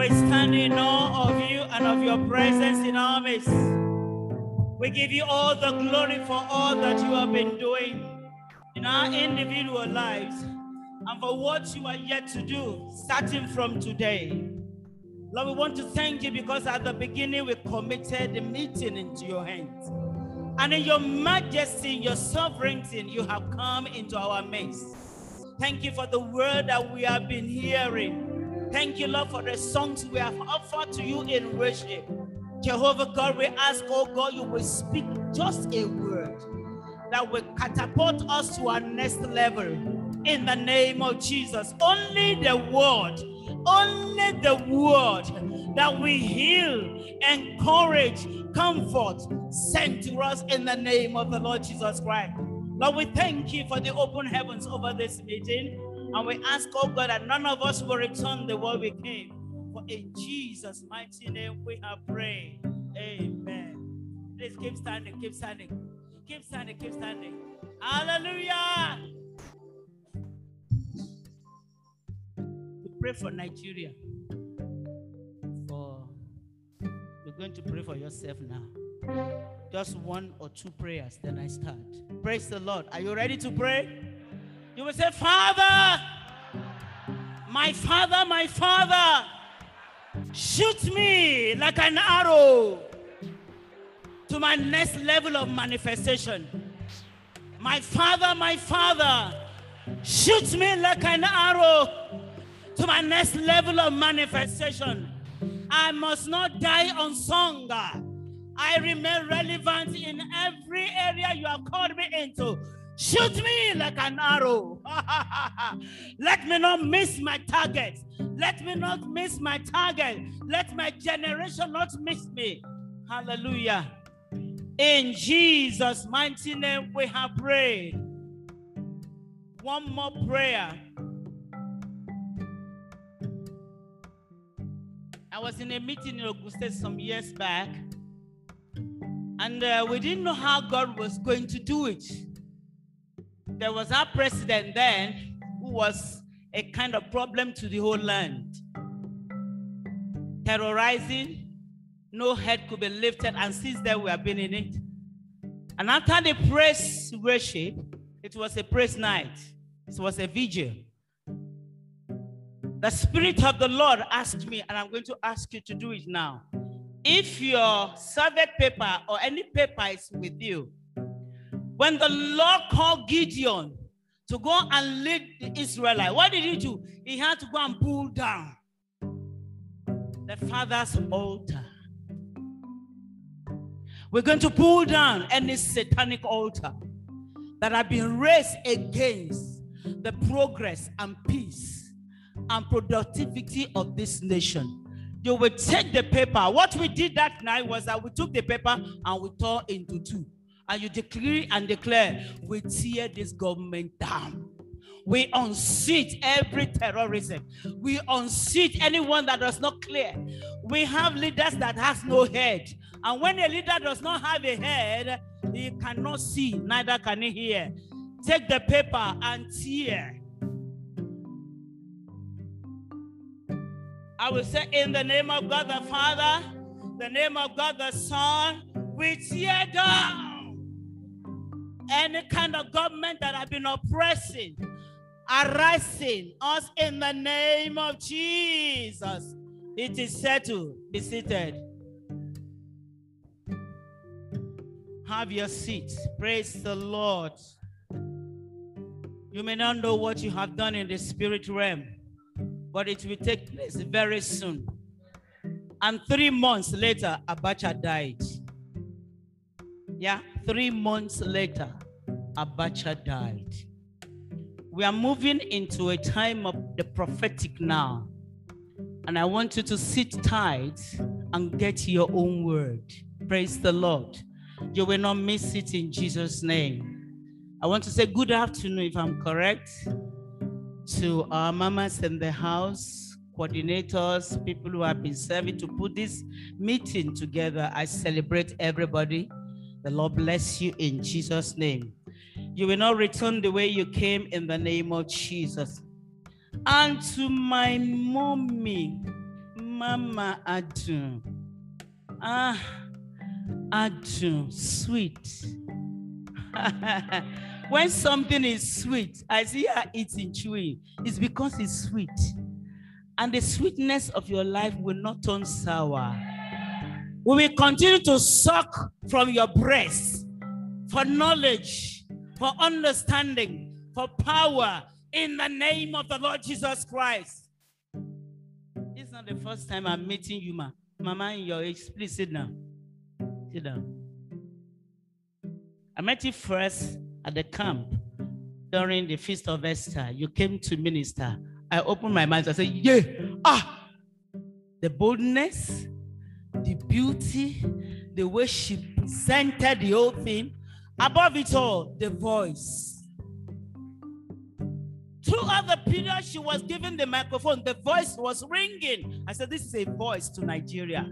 We stand in awe of you and of your presence in our midst. We give you all the glory for all that you have been doing in our individual lives and for what you are yet to do starting from today. Lord, we want to thank you because at the beginning we committed the meeting into your hands. And in your majesty, your sovereignty, you have come into our midst. Thank you for the word that we have been hearing. Thank you, Lord, for the songs we have offered to you in worship. Jehovah God, we ask, oh God, you will speak just a word that will catapult us to our next level in the name of Jesus. Only the word, only the word that we heal, encourage, comfort, send to us in the name of the Lord Jesus Christ. Lord, we thank you for the open heavens over this meeting. And we mm. ask, oh God, that none of us will return the way we came. For in Jesus' mighty name we have prayed. Amen. Please keep standing, keep standing, keep standing, keep standing. Hallelujah. We pray for Nigeria. For you're going to pray for yourself now. Just one or two prayers, then I start. Praise the Lord. Are you ready to pray? You will say, Father, my Father, my Father, shoot me like an arrow to my next level of manifestation. My Father, my Father, shoot me like an arrow to my next level of manifestation. I must not die unsung. I remain relevant in every area you have called me into. Shoot me like an arrow. Let me not miss my target. Let me not miss my target. Let my generation not miss me. Hallelujah. In Jesus' mighty name, we have prayed. One more prayer. I was in a meeting in Augusta some years back, and uh, we didn't know how God was going to do it. There was our president then who was a kind of problem to the whole land, terrorizing. No head could be lifted, and since then we have been in it. And after the praise worship, it was a praise night. It was a vigil. The Spirit of the Lord asked me, and I'm going to ask you to do it now. If your survey paper or any paper is with you, when the Lord called Gideon to go and lead the Israelites, what did he do? He had to go and pull down the father's altar. We're going to pull down any satanic altar that have been raised against the progress and peace and productivity of this nation. You will take the paper. What we did that night was that we took the paper and we tore into two. And you decree and declare, we tear this government down. We unseat every terrorism. We unseat anyone that does not clear. We have leaders that has no head. And when a leader does not have a head, he cannot see, neither can he hear. Take the paper and tear. I will say, in the name of God the Father, the name of God the Son, we tear down any kind of government that have been oppressing, harassing us in the name of Jesus. It is settled. Be seated. Have your seat. Praise the Lord. You may not know what you have done in the spirit realm, but it will take place very soon. And three months later, Abacha died. Yeah, three months later, Abacha died. We are moving into a time of the prophetic now. And I want you to sit tight and get your own word. Praise the Lord. You will not miss it in Jesus' name. I want to say good afternoon, if I'm correct, to our mamas in the house, coordinators, people who have been serving to put this meeting together. I celebrate everybody. The Lord bless you in Jesus' name. You will not return the way you came in the name of Jesus. And to my mommy, Mama Adun. Ah, Adun, sweet. when something is sweet, I see her eating, chewing, it's because it's sweet. And the sweetness of your life will not turn sour. We will continue to suck from your breast for knowledge, for understanding, for power in the name of the Lord Jesus Christ. It's not the first time I'm meeting you, ma. Mama, in your age, please sit down. Sit down. I met you first at the camp during the Feast of Esther. You came to minister. I opened my mouth. I said, Yeah, ah, the boldness, the beauty, the way she presented the whole thing. Above it all, the voice. Throughout the period she was given the microphone, the voice was ringing. I said, This is a voice to Nigeria.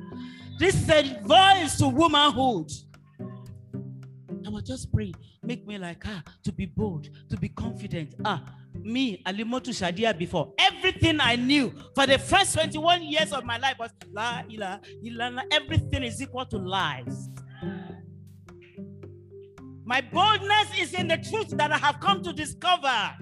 This is a voice to womanhood. I was just praying, make me like her, to be bold, to be confident. Ah, me, Alimotu Shadia before. Everything I knew for the first 21 years of my life was la ila, ila, everything is equal to lies. My boldness is in the truth that I have come to discover.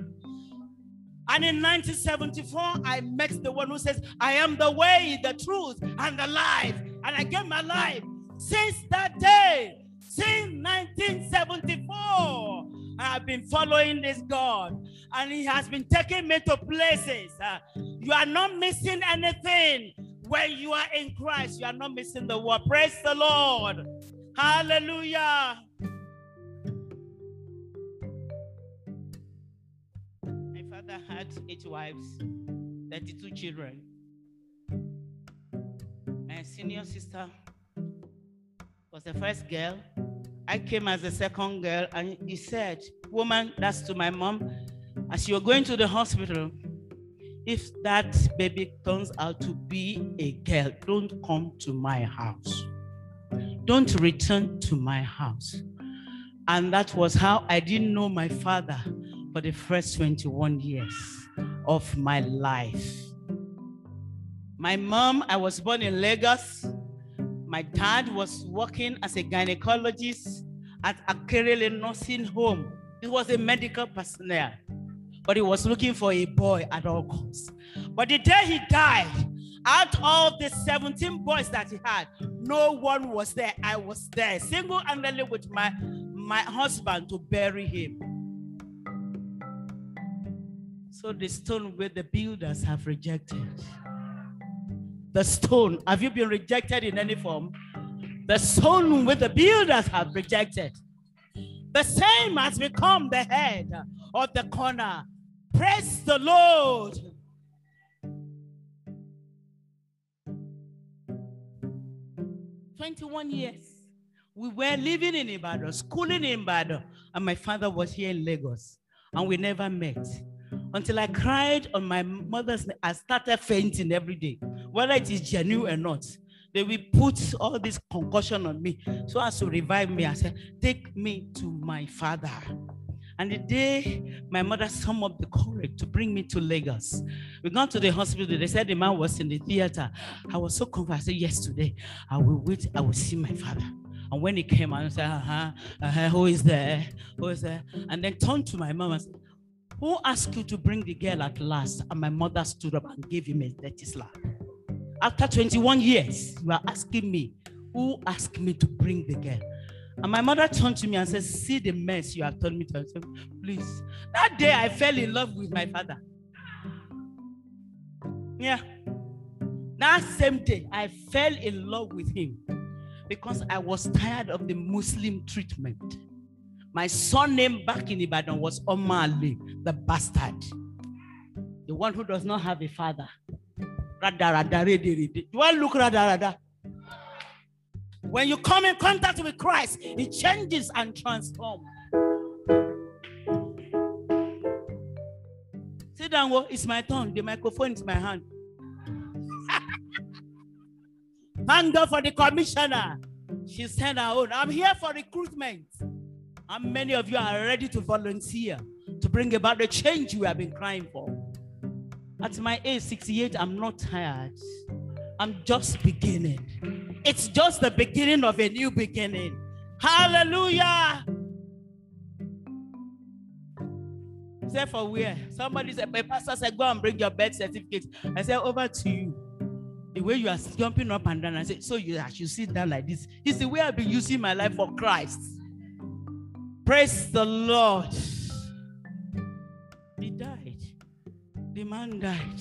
And in 1974, I met the one who says, I am the way, the truth, and the life. And I gave my life. Since that day, since 1974, I have been following this God. And He has been taking me to places. Uh, you are not missing anything. When you are in Christ, you are not missing the word. Praise the Lord. Hallelujah. My father had eight wives, 32 children. My senior sister was the first girl. I came as the second girl, and he said, Woman, that's to my mom, as you're going to the hospital, if that baby turns out to be a girl, don't come to my house. Don't return to my house. And that was how I didn't know my father for the first 21 years of my life. My mom, I was born in Lagos. My dad was working as a gynecologist at a Akerele nursing home. He was a medical personnel, but he was looking for a boy at all costs. But the day he died, out of the 17 boys that he had, no one was there. I was there, single-handedly with my, my husband to bury him. So the stone where the builders have rejected. The stone, have you been rejected in any form? The stone with the builders have rejected. The same has become the head of the corner. Praise the Lord. Twenty-one years. We were living in Ibadan, schooling in Ibadan, and my father was here in Lagos, and we never met until I cried on my mother's I started fainting every day, whether it is genuine or not. They will put all this concussion on me so as to revive me. I said, Take me to my father. And the day my mother summoned up the courage to bring me to Lagos, we got to the hospital. They said the man was in the theater. I was so confident. I said, Yes, today I will wait. I will see my father. And when he came, I said, uh-huh, uh-huh, who is there? Who is there? And then turned to my mom and said, who asked you to bring the girl at last? And my mother stood up and gave him a dirty slap. After 21 years, you are asking me, who asked me to bring the girl? And my mother turned to me and said, See the mess you have told me to. Said, Please. That day I fell in love with my father. Yeah. That same day I fell in love with him because I was tired of the Muslim treatment. My surname back in Ibadan was Omali, the bastard. The one who does not have a father. Do I look rada When you come in contact with Christ, it changes and transforms. Sit down, it's my turn. The microphone is my hand. Thank God for the commissioner. She said her own. I'm here for recruitment. How many of you are ready to volunteer to bring about the change you have been crying for? At my age 68, I'm not tired. I'm just beginning. It's just the beginning of a new beginning. Hallelujah. Say for where? Somebody said, my pastor said, go and bring your birth certificate. I said, over to you. The way you are jumping up and down, I said, so you should sit down like this. It's the way I've been using my life for Christ. Praise the Lord. He died. The man died.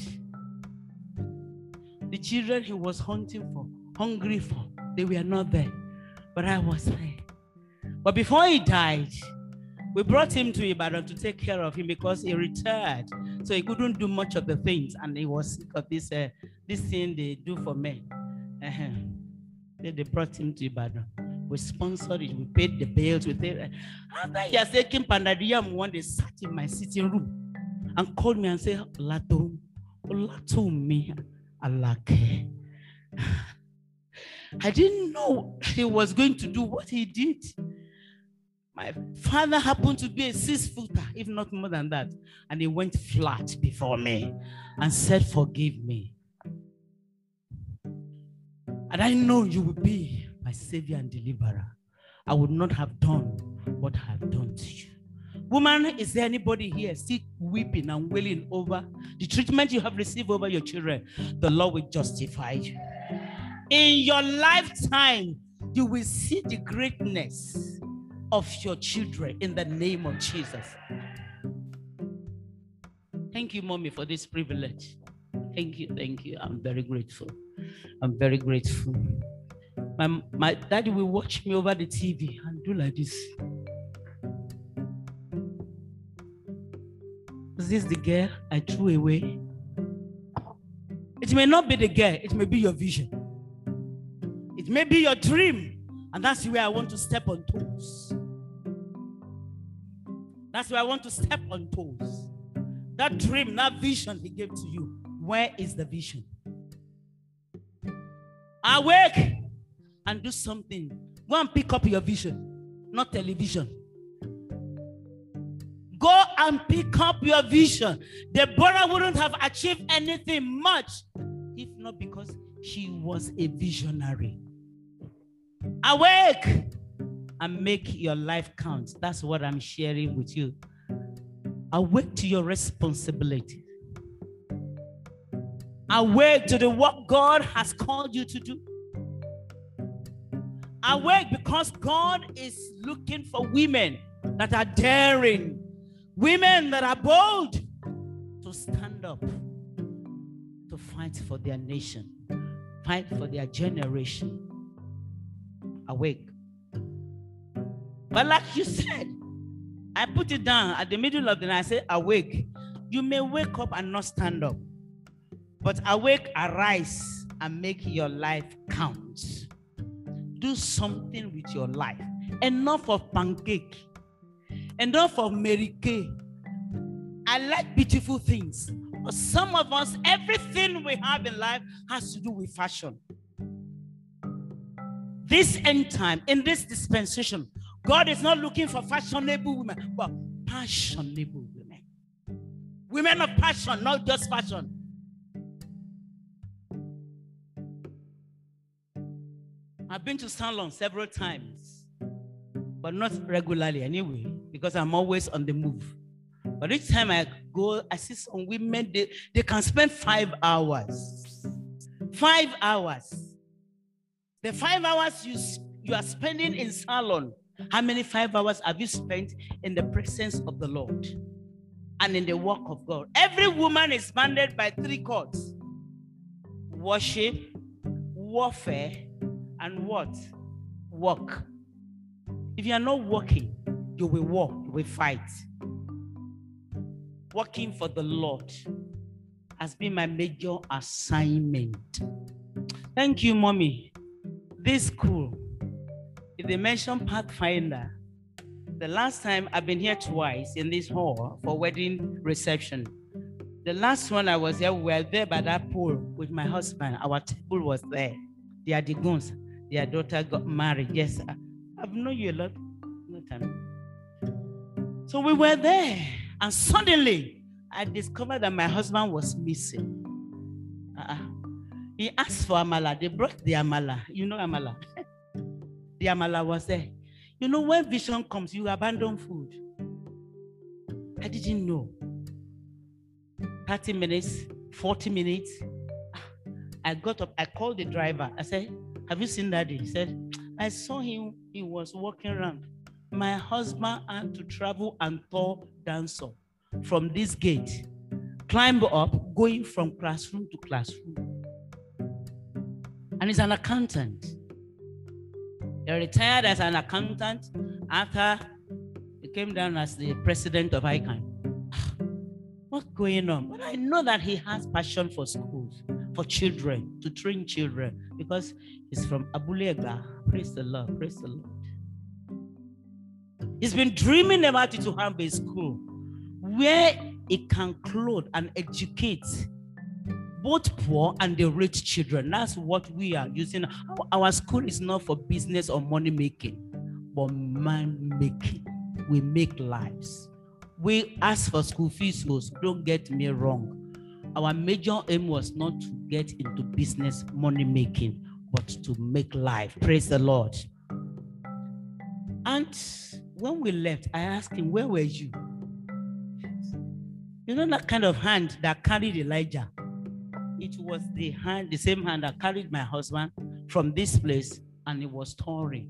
The children he was hunting for, hungry for, they were not there. But I was there. But before he died, we brought him to Ibadan to take care of him because he retired. So he couldn't do much of the things. And he was sick of this, uh, this thing they do for men. Uh-huh. Then they brought him to Ibadan. We sponsored it. We paid the bills. We paid. After he has taken Pandadium one day, sat in my sitting room and called me and said, Lato, Lato me, Alake. I didn't know he was going to do what he did. My father happened to be a six footer, if not more than that. And he went flat before me and said, Forgive me. And I know you will be my savior and deliverer. I would not have done what I have done to you. Woman, is there anybody here still weeping and wailing over the treatment you have received over your children? The Lord will justify you. In your lifetime, you will see the greatness of your children in the name of Jesus. Thank you, mommy, for this privilege. Thank you, thank you. I'm very grateful. I'm very grateful. My, my daddy will watch me over the TV and do like this. Is this the girl I threw away? It may not be the girl, it may be your vision. It may be your dream. And that's where I want to step on toes. That's where I want to step on toes. That dream, that vision he gave to you. Where is the vision? Awake and do something. Go and pick up your vision, not television. Go and pick up your vision. Deborah wouldn't have achieved anything much if not because she was a visionary. Awake and make your life count. That's what I'm sharing with you. Awake to your responsibility. Awake to the work God has called you to do. Awake because God is looking for women that are daring, women that are bold to stand up, to fight for their nation, fight for their generation. Awake. But like you said, I put it down at the middle of the night. I said, Awake. You may wake up and not stand up, but awake, arise, and make your life count. Do something with your life. Enough of pancake, enough of Mary Kay. I like beautiful things, but some of us, everything we have in life has to do with fashion. This end time, in this dispensation, God is not looking for fashionable women, but passionable women. Women of passion, not just fashion. I've been to salon several times, but not regularly anyway, because I'm always on the move. But each time I go, I see some women, they, they can spend five hours. Five hours. The five hours you, you are spending in salon, how many five hours have you spent in the presence of the Lord and in the work of God? Every woman is bounded by three cords worship, warfare, and what? Work. If you are not working, you will walk, you will fight. Working for the Lord has been my major assignment. Thank you, mommy. This school, if they mention Pathfinder, the last time I've been here twice in this hall for wedding reception. The last one I was there, we were there by that pool with my husband. Our table was there. They are the guns. Their daughter got married. Yes, I, I've known you a lot. So we were there, and suddenly I discovered that my husband was missing. Uh-uh. He asked for amala. They brought the amala. You know amala. the amala was there. You know, when vision comes, you abandon food. I didn't know. 30 minutes, 40 minutes. I got up, I called the driver. I said, Have you seen daddy? He said, I saw him, he was walking around. My husband had to travel and tour dancer from this gate, climb up, going from classroom to classroom. And he's an accountant. He retired as an accountant after he came down as the president of ICAN. What's going on? But I know that he has passion for schools, for children, to train children, because he's from Abulega. Praise the Lord. Praise the Lord. He's been dreaming about it to have a school where it can clothe and educate both poor and the rich children. That's what we are using. Our school is not for business or money making, but man making. We make lives. We ask for school fees, don't get me wrong. Our major aim was not to get into business money making, but to make life. Praise the Lord. And when we left, I asked him, Where were you? You know that kind of hand that carried Elijah? It was the hand, the same hand that carried my husband from this place, and it was touring.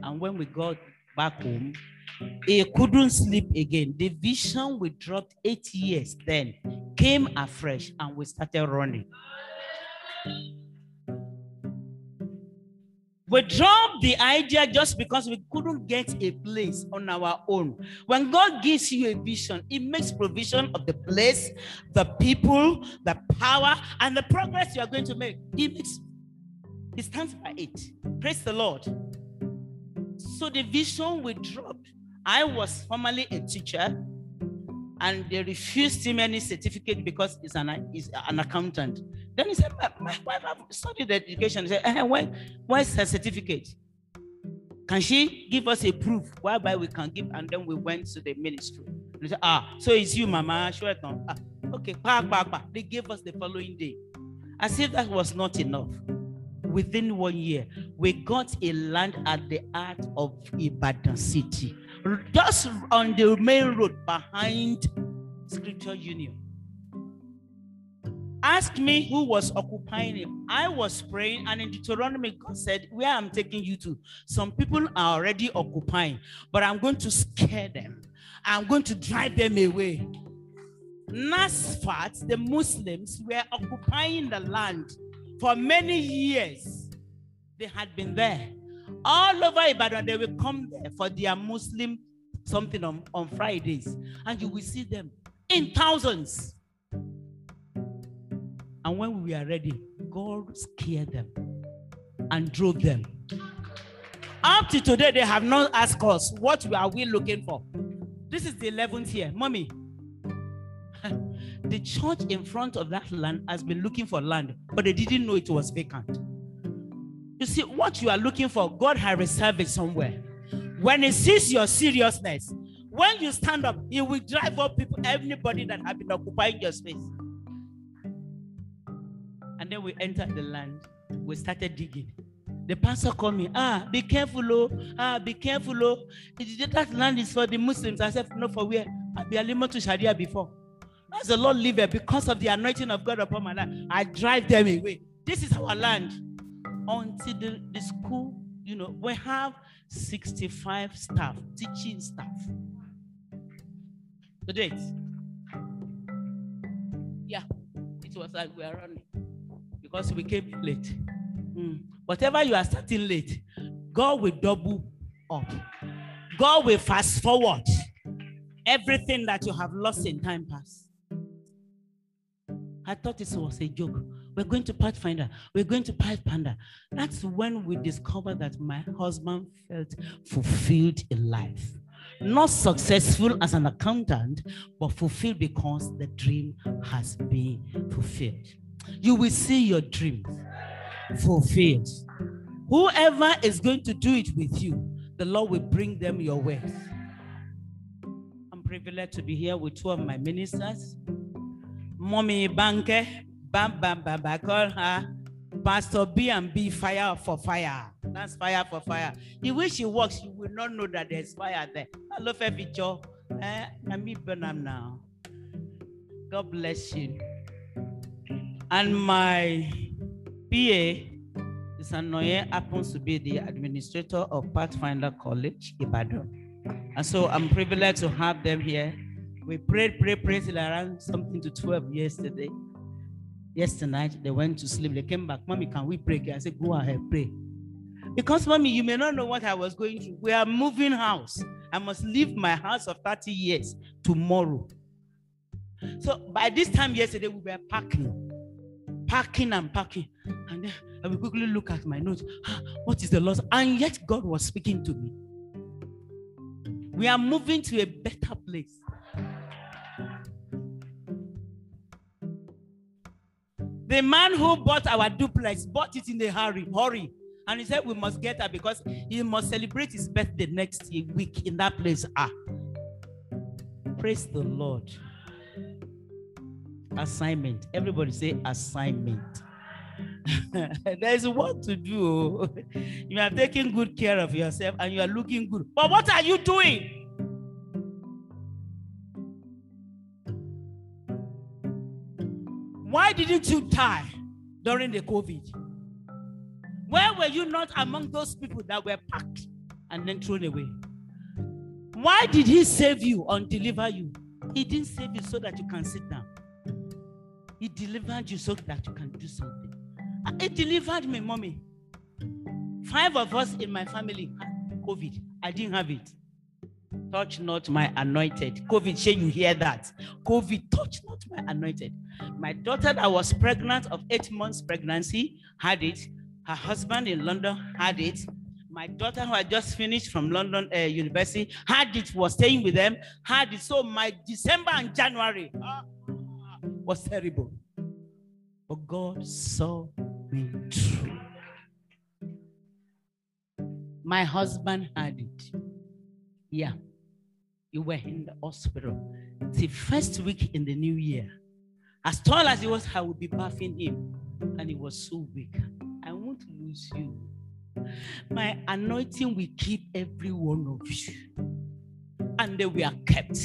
And when we got back home, he couldn't sleep again. The vision we dropped eight years then came afresh, and we started running. We dropped the idea just because we couldn't get a place on our own. When God gives you a vision, it makes provision of the place, the people, the power, and the progress you are going to make. He makes, he stands by it. Praise the Lord. So the vision we dropped. I was formerly a teacher, and they refused him any certificate because he's an, he's an accountant. Then he said, My wife have studied education. He said, eh, why, where's her certificate? Can she give us a proof whereby we can give? And then we went to the ministry. They said, Ah, so it's you, Mama. Sure, ah, okay, back, back, back. They gave us the following day. As if that was not enough. Within one year, we got a land at the heart of Ibadan city, just on the main road behind Scripture Union. Ask me who was occupying it. I was praying, and in Deuteronomy, God said, Where I'm taking you to, some people are already occupying, but I'm going to scare them. I'm going to drive them away. Nasfat, the Muslims, were occupying the land for many years. They had been there. All over Ibadan, they will come there for their Muslim something on, on Fridays, and you will see them in thousands. And when we are ready, God scared them and drove them. Up to today, they have not asked us, What we are we looking for? This is the 11th year. Mommy, the church in front of that land has been looking for land, but they didn't know it was vacant. You see, what you are looking for, God has reserved it somewhere. When He sees your seriousness, when you stand up, He will drive up people, everybody that have been occupying your space. And then we entered the land. We started digging. The pastor called me, ah, be careful, oh, ah, be careful, oh. That land is for the Muslims. I said, no, for where? I've been to Sharia before. As the Lord liveth, because of the anointing of God upon my life, I drive them away. This is our land. Until the, the school, you know, we have 65 staff, teaching staff. The date. Yeah, it was like we are running because we came late. Mm. Whatever you are starting late, God will double up. God will fast forward everything that you have lost in time past. I thought this was a joke. We're going to Pathfinder. We're going to Pathfinder. That's when we discovered that my husband felt fulfilled in life. Not successful as an accountant, but fulfilled because the dream has been fulfilled. You will see your dreams fulfilled. Whoever is going to do it with you, the Lord will bring them your way. I'm privileged to be here with two of my ministers. Mommy Banke, bam, bam, bam, I call her Pastor B and B, fire for fire. That's fire for fire. The way she walks, you will not know that there's fire there. I love every. Eh, I'm me Burnham now. God bless you. And my PA is Anoye happens to be the administrator of Pathfinder College, Ibadan. And so I'm privileged to have them here. We prayed, prayed, prayed till around something to 12 yesterday. Yesterday night, they went to sleep. They came back. Mommy, can we pray? I said, Go ahead, pray. Because, mommy, you may not know what I was going through. We are moving house. I must leave my house of 30 years tomorrow. So by this time yesterday, we were packing, packing and packing. And then I will quickly look at my notes. What is the loss? And yet God was speaking to me. We are moving to a better place. The man who bought our duplex bought it in a hurry, hurry. And he said we must get her because he must celebrate his birthday next week in that place. Ah. Praise the Lord. Assignment. Everybody say assignment. there is work to do. You are taking good care of yourself and you are looking good. But what are you doing? Why didn't you die during the COVID? Why were you not among those people that were packed and then thrown away? Why did he save you and deliver you? He didn't save you so that you can sit down. He delivered you so that you can do something. Ah, he delivered me, mommy. Five of us in my family had COVID. I didn't have it. Touch not my anointed. COVID, say you hear that. COVID, touch not my anointed. My daughter that was pregnant of eight months pregnancy had it. Her husband in London had it. My daughter who had just finished from London uh, University had it, was staying with them, had it. So my December and January uh, was terrible. But God saw me through. My husband had it. Yeah. You were in the hospital. The first week in the new year, as tall as he was, I would be bathing him. And he was so weak. I won't lose you. My anointing will keep every one of you. And they were kept.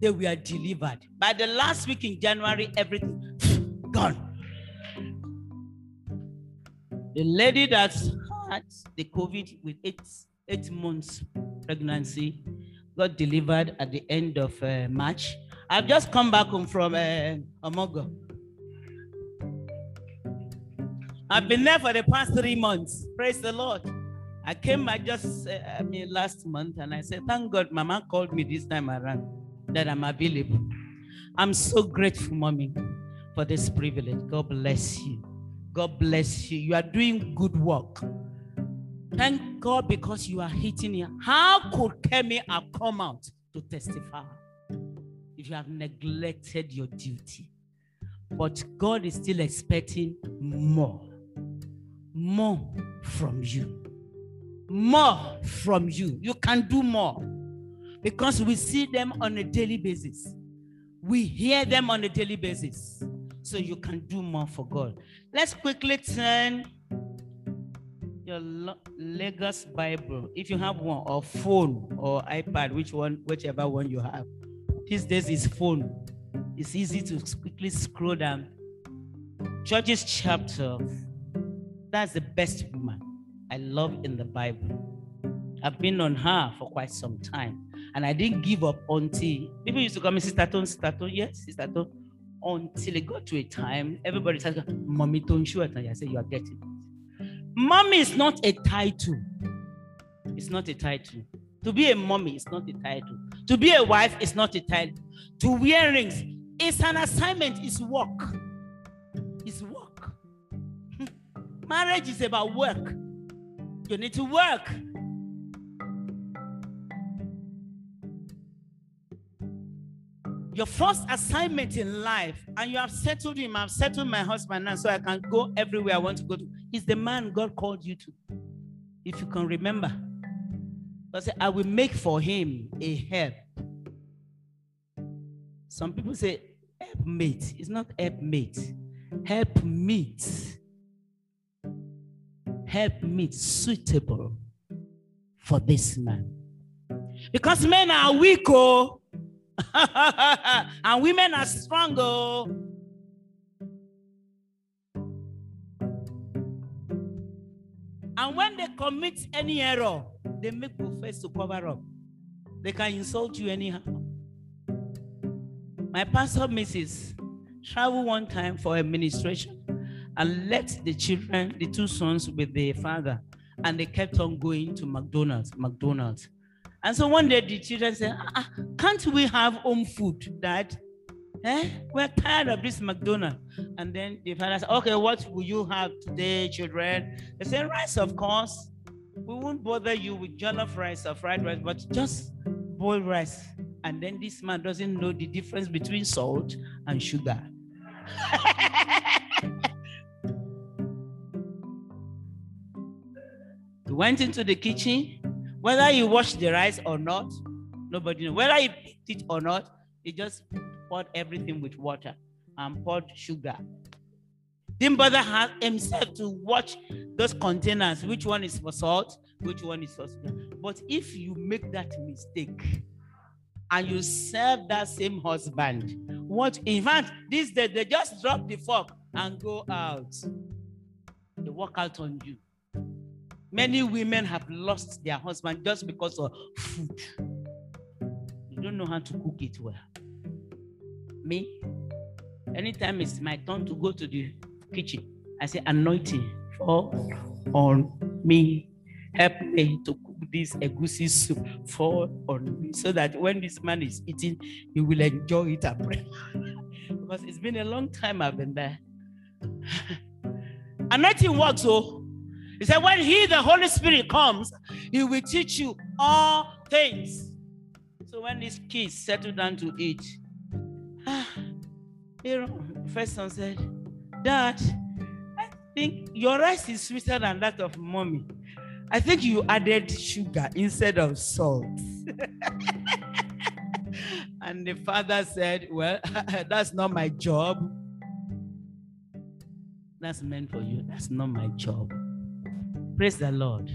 They were delivered. By the last week in January, everything gone. The lady that had the COVID with eight, eight months pregnancy got delivered at the end of uh, March. I've just come back home from uh, Omogo. I've been there for the past three months. Praise the Lord. I came back just, uh, I mean, last month, and I said, Thank God, Mama called me this time around that I'm available. I'm so grateful, Mommy, for this privilege. God bless you. God bless you. You are doing good work. Thank God because you are hitting here. How could Kemi have come out to testify if you have neglected your duty? But God is still expecting more. More from you. More from you. You can do more because we see them on a daily basis. We hear them on a daily basis. So you can do more for God. Let's quickly turn your Lagos Bible, if you have one, or phone or iPad, which one, whichever one you have. These days is phone. It's easy to quickly scroll down. Judges chapter. That's the best woman I love in the Bible. I've been on her for quite some time. And I didn't give up until people used to call me Sister Tone, Sister Tone. Yes, Sister Tone until it got to a time, everybody said, Mommy, don't show. And I said, You are getting. Mommy is not a title. It's not a title. To be a mommy is not a title. To be a wife is not a title. To wear rings is an assignment, it's work. It's work. Marriage is about work. You need to work. Your first assignment in life, and you have settled him, I've settled my husband now, so I can go everywhere I want to go to, is the man God called you to. If you can remember. I say, I will make for him a help. Some people say help mate. It's not help mate. Help meet. help meet suitable for this man. Because men are weak, oh, and women are strong, oh. And when they commit any error, they make profess to cover up. They can insult you anyhow. My pastor, Mrs. traveled one time for administration and left the children, the two sons, with their father. And they kept on going to McDonald's, McDonald's. And so one day the children said, ah, ah, Can't we have home food, Dad? Eh? We're tired of this McDonald's. And then the father said, Okay, what will you have today, children? They said, Rice, of course. We won't bother you with jollof rice or fried rice, but just boiled rice. And then this man doesn't know the difference between salt and sugar. he went into the kitchen. Whether he washed the rice or not, nobody knows. Whether he picked it or not, he just poured everything with water and poured sugar. Didn't bother himself to watch those containers, which one is for salt, which one is for sugar. But if you make that mistake and you serve that same husband, what in fact, these days they just drop the fork and go out. They walk out on you. Many women have lost their husband just because of food. You don't know how to cook it well. Me, anytime it's my turn to go to the kitchen, I say, anointing fall on me. Help me to cook this egusi soup fall on me so that when this man is eating, he will enjoy it because it's been a long time I've been there. anointing works, oh. He said, when he, the Holy Spirit, comes, he will teach you all things. So when these kids settled down to eat, ah, you know, first son said, Dad, I think your rice is sweeter than that of mommy. I think you added sugar instead of salt. and the father said, Well, that's not my job. That's meant for you. That's not my job. Praise the Lord.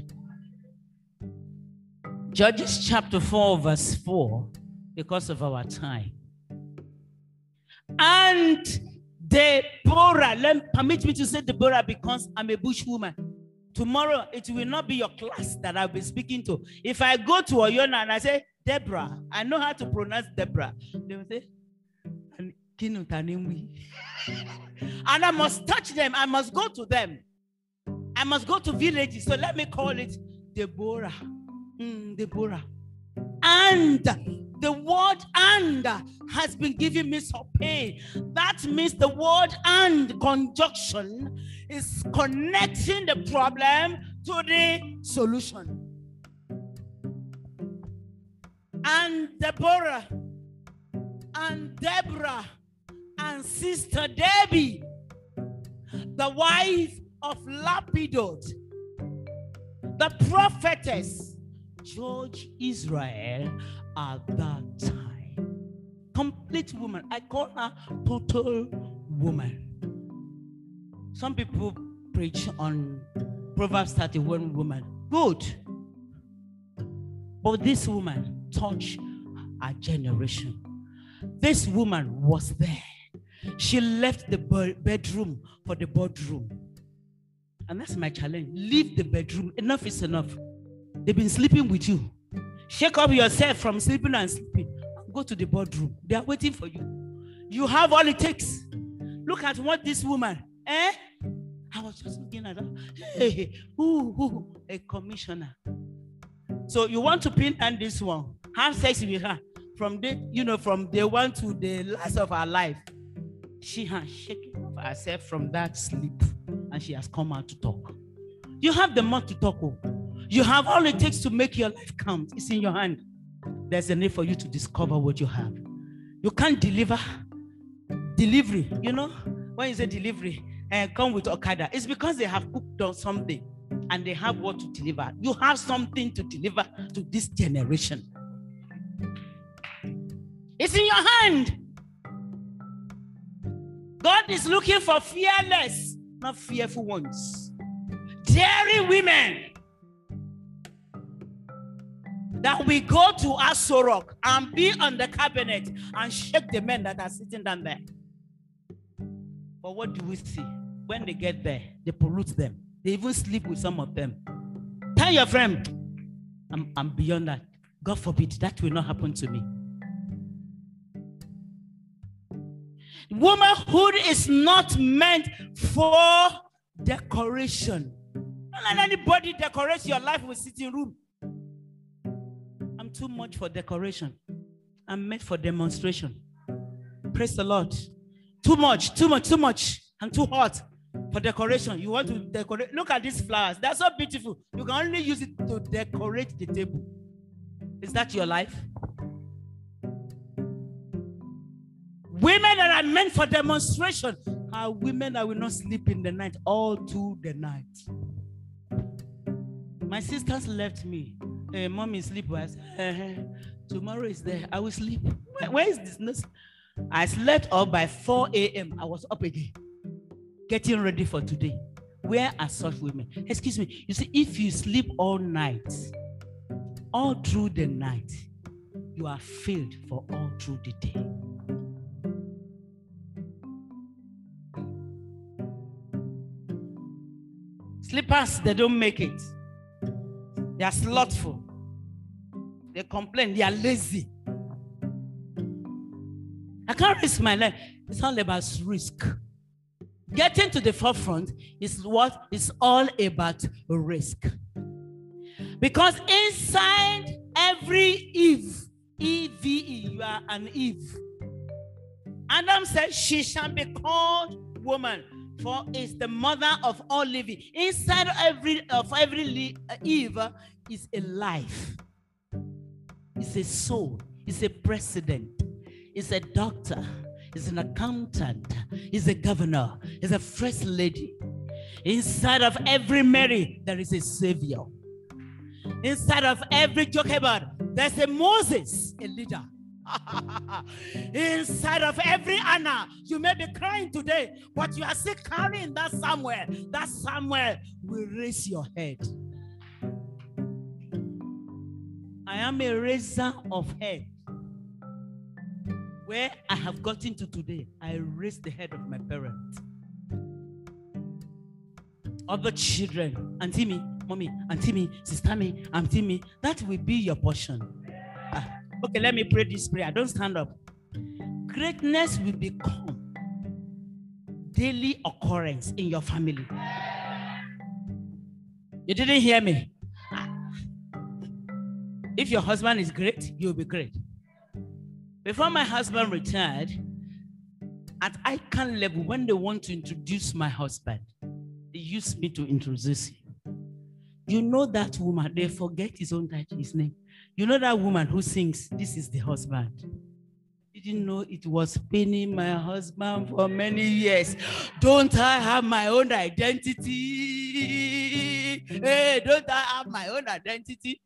Judges chapter 4, verse 4, because of our time. And Deborah, let permit me to say Deborah because I'm a bush woman. Tomorrow it will not be your class that I'll be speaking to. If I go to Oyona and I say Deborah, I know how to pronounce Deborah. They will say, and I must touch them. I must go to them. I must go to villages. So let me call it Deborah. Mm, Deborah. And the word and has been giving me some pain. That means the word and conjunction is connecting the problem to the solution. And Deborah and Deborah and Sister Debbie, the wife of Lapidoth, the prophetess, George Israel at that time. Complete woman. I call her total woman. Some people preach on Proverbs 31 woman. Good. But this woman touched a generation. This woman was there. She left the bedroom for the boardroom. And that's my challenge. Leave the bedroom. Enough is enough. They've been sleeping with you. Shake up yourself from sleeping and sleeping. Go to the boardroom. They are waiting for you. You have all it takes. Look at what this woman, eh? I was just looking at her. Hey, ooh, ooh, a commissioner. So you want to pin on this one? Have sex with her from the, you know, from day one to the last of her life. She has shaken herself from that sleep, and she has come out to talk. You have the mouth to talk. Oh. You have all it takes to make your life count. It's in your hand. There's a need for you to discover what you have. You can't deliver delivery. You know, when you say delivery and come with Okada, it's because they have cooked on something and they have what to deliver. You have something to deliver to this generation. It's in your hand. God is looking for fearless, not fearful ones. daring women that we go to Aso Rock and be on the cabinet and shake the men that are sitting down there. But what do we see? When they get there, they pollute them. They even sleep with some of them. Tell your friend, I'm, I'm beyond that. God forbid that will not happen to me. Womanhood is not meant for decoration. Don't let anybody decorate your life with sitting room. I'm too much for decoration. I'm meant for demonstration. Praise the Lord. Too much, too much, too much. I'm too hot for decoration. You want to decorate. Look at these flowers. They're so beautiful. You can only use it to decorate the table. Is that your life? Women that are meant for demonstration are women that will not sleep in the night all through the night. My sisters left me. Hey, mommy sleep. Said, uh-huh. tomorrow is there. I will sleep. where, where is this? Nurse? I slept up by 4 a.m. I was up again, getting ready for today. Where are such women? Excuse me. You see, if you sleep all night, all through the night, you are filled for all through the day. Sleepers, they don't make it. They are slothful. They complain. They are lazy. I can't risk my life. It's all about risk. Getting to the forefront is what is all about risk. Because inside every Eve, E V E, you are an Eve. Adam said, She shall be called woman for is the mother of all living. Inside every of every uh, Eve is a life. It's a soul. It's a president. It's a doctor. It's an accountant. It's a governor. It's a first lady. Inside of every Mary, there is a savior. Inside of every Jochebed, there's a Moses, a leader. Inside of every Anna, you may be crying today, but you are still carrying that somewhere. That somewhere will raise your head. I am a raiser of head. Where I have gotten to today, I raise the head of my parents. Other children, Auntie me, mommy, Auntie me, sister me, Auntie me, that will be your portion. Ah. Okay, let me pray this prayer. Don't stand up. Greatness will become daily occurrence in your family. You didn't hear me. If your husband is great, you'll be great. Before my husband retired, at ICAN level, when they want to introduce my husband, they use me to introduce him. You know that woman, they forget his own title, his name. You know that woman who sings, This is the husband. Didn't know it was paining my husband for many years. Don't I have my own identity? Hey, don't I have my own identity?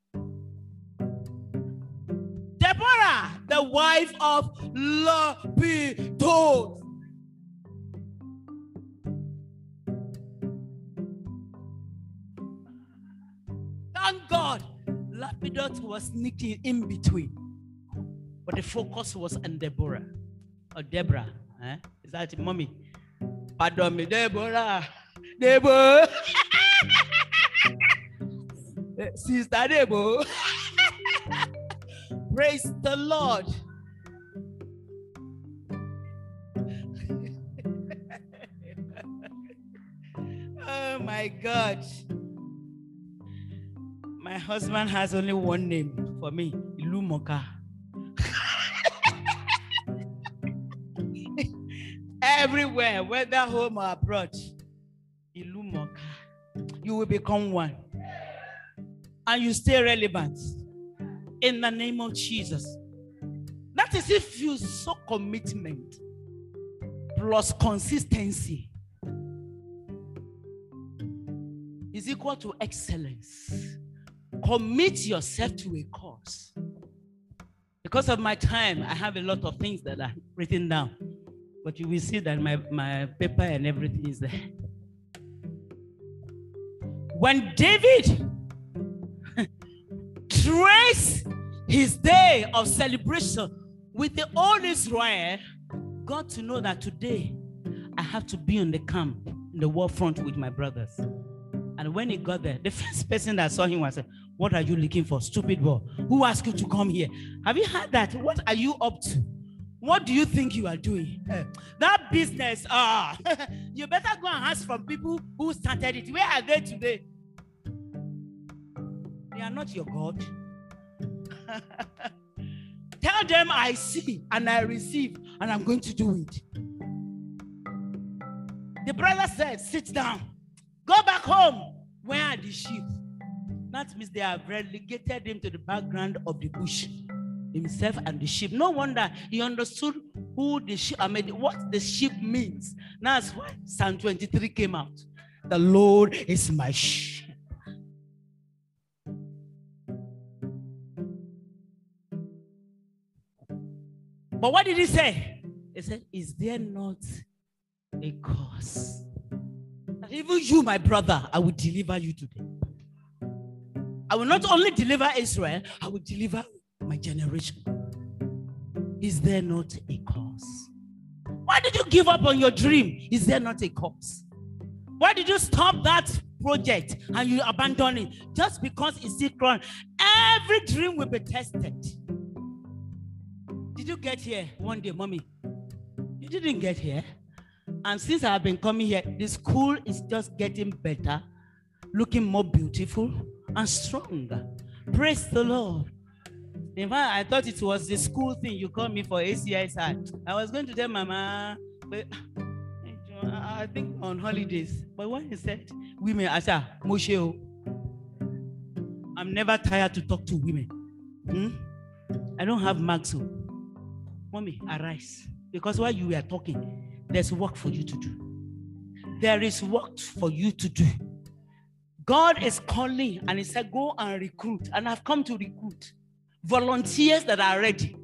Deborah, the wife of Lapidoth. Thank God Lapidoth was sneaking in between. But the focus was on Deborah. Or Deborah. Eh? Is that it, mommy? Pardon me, Deborah. Deborah. Sister Deborah. Praise the Lord. oh my God my husband has only one name for me, Ilumoka. Everywhere, whether home or abroad, Ilumoka. You will become one. And you stay relevant. In the name of Jesus. That is if you so commitment plus consistency is equal to excellence commit yourself to a cause. Because of my time, I have a lot of things that are written down. But you will see that my, my paper and everything is there. When David traced his day of celebration with the old Israel, got to know that today I have to be on the camp, in the war front with my brothers. And when he got there, the first person that saw him was, What are you looking for? Stupid boy. Who asked you to come here? Have you heard that? What are you up to? What do you think you are doing? Uh, that business, ah, uh, you better go and ask from people who started it. Where are they today? They are not your God. Tell them I see and I receive and I'm going to do it. The brother said, Sit down, go back home. Where are the sheep? That means they have relegated him to the background of the bush himself and the sheep. No wonder he understood who the sheep, I mean, what the sheep means. That's why Psalm 23 came out. The Lord is my sheep. But what did he say? He said, Is there not a cause? That even you, my brother, I will deliver you today. I will not only deliver Israel, I will deliver my generation. Is there not a cause? Why did you give up on your dream? Is there not a cause? Why did you stop that project and you abandon it? Just because it's still. Every dream will be tested. Did you get here one day, mommy? You didn't get here. And since I've been coming here, the school is just getting better, looking more beautiful and stronger. Praise the Lord. In fact, I thought it was the school thing you called me for ACI sir. I was going to tell Mama, but I think on holidays. But when he said women, I said, oh, I'm never tired to talk to women. Hmm? I don't have marks. Oh. Mommy, arise. Because while you were talking, there's work for you to do. There is work for you to do. God is calling and He said, Go and recruit. And I've come to recruit volunteers that are ready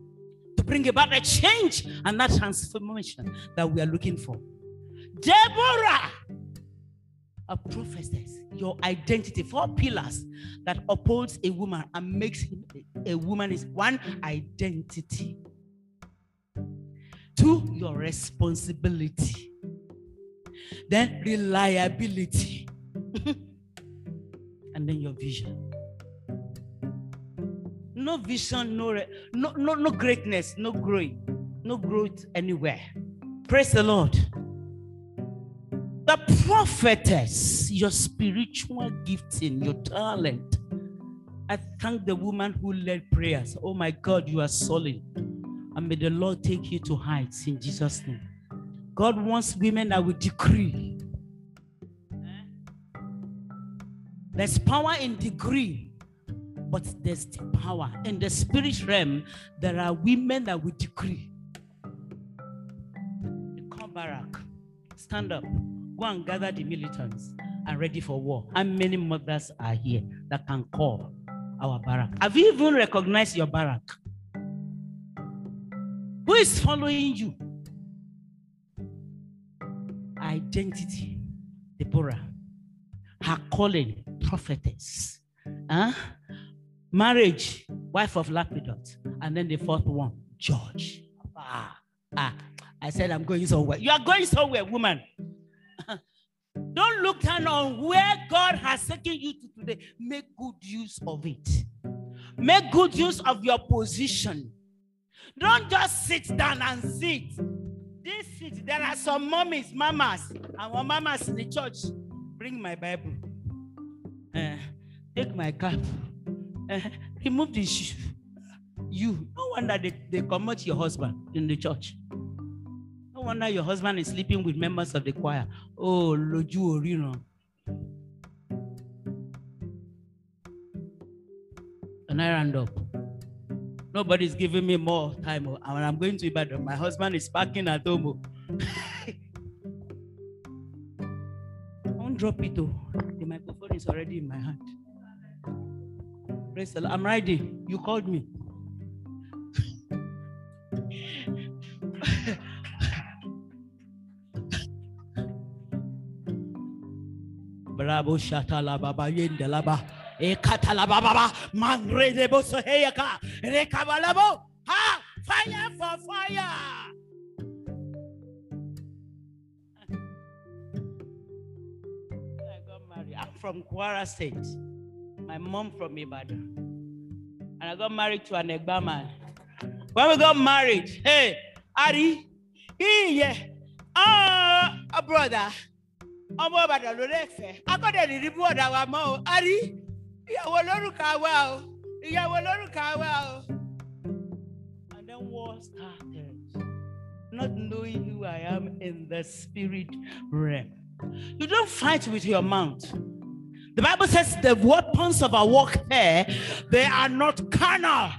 to bring about a change and that transformation that we are looking for. Deborah, a prophetess, your identity, four pillars that upholds a woman and makes him a woman is one identity. Two, your responsibility. Then reliability. and then your vision no vision, no, no, no, no greatness, no growth, no growth anywhere. Praise the Lord. The prophetess, your spiritual gifting, your talent. I thank the woman who led prayers. Oh my God, you are solid. And may the Lord take you to heights in Jesus' name. God wants women that will decree. There's power in decree but there's the power. In the spirit realm, there are women that will decree. Come barak, stand up, go and gather the militants and ready for war. How many mothers are here that can call our barak? Have you even recognized your barak? Who is following you? Identity, Deborah, her calling, prophetess. Huh? Marriage, wife of Lapidoth. And then the fourth one, George. Ah, ah. I said, I'm going somewhere. You are going somewhere, woman. Don't look down on where God has taken you to today. Make good use of it. Make good use of your position. Don't just sit down and sit. This sit, there are some mummies, mamas, and mamas in the church. Bring my Bible. Uh, take my cap. Uh, remove the shoe. You. No wonder they, they commit your husband in the church. No wonder your husband is sleeping with members of the choir. Oh, Loju Orino. And I ran up. Nobody's giving me more time. And I'm going to Ibadan, my husband is parking at home. Don't drop it. Oh. Is already in my hand. Praise the Lord. I'm ready. You called me. Bravo shatala baba yendelaba. Ekatala baba mangre boso heyaka. Rekabalabo. Kwara State. My mom from Ibadan. And I got married to an Egba man. When we got married, hey, Ari, he, yeah, ah, a brother, ọmọ Ìbàdàn ló lẹ́fẹ̀ẹ́. Akọ́dẹ̀ ní ní bọ́ọ̀dà wa mọ́ o. Ari, ìyàwó lórúkà o. Ìyàwó lórúkà wa o. And then war started. Not knowing who I am in the spirit realm. You don't fight with your mouth. The Bible says the weapons of our warfare, they are not carnal,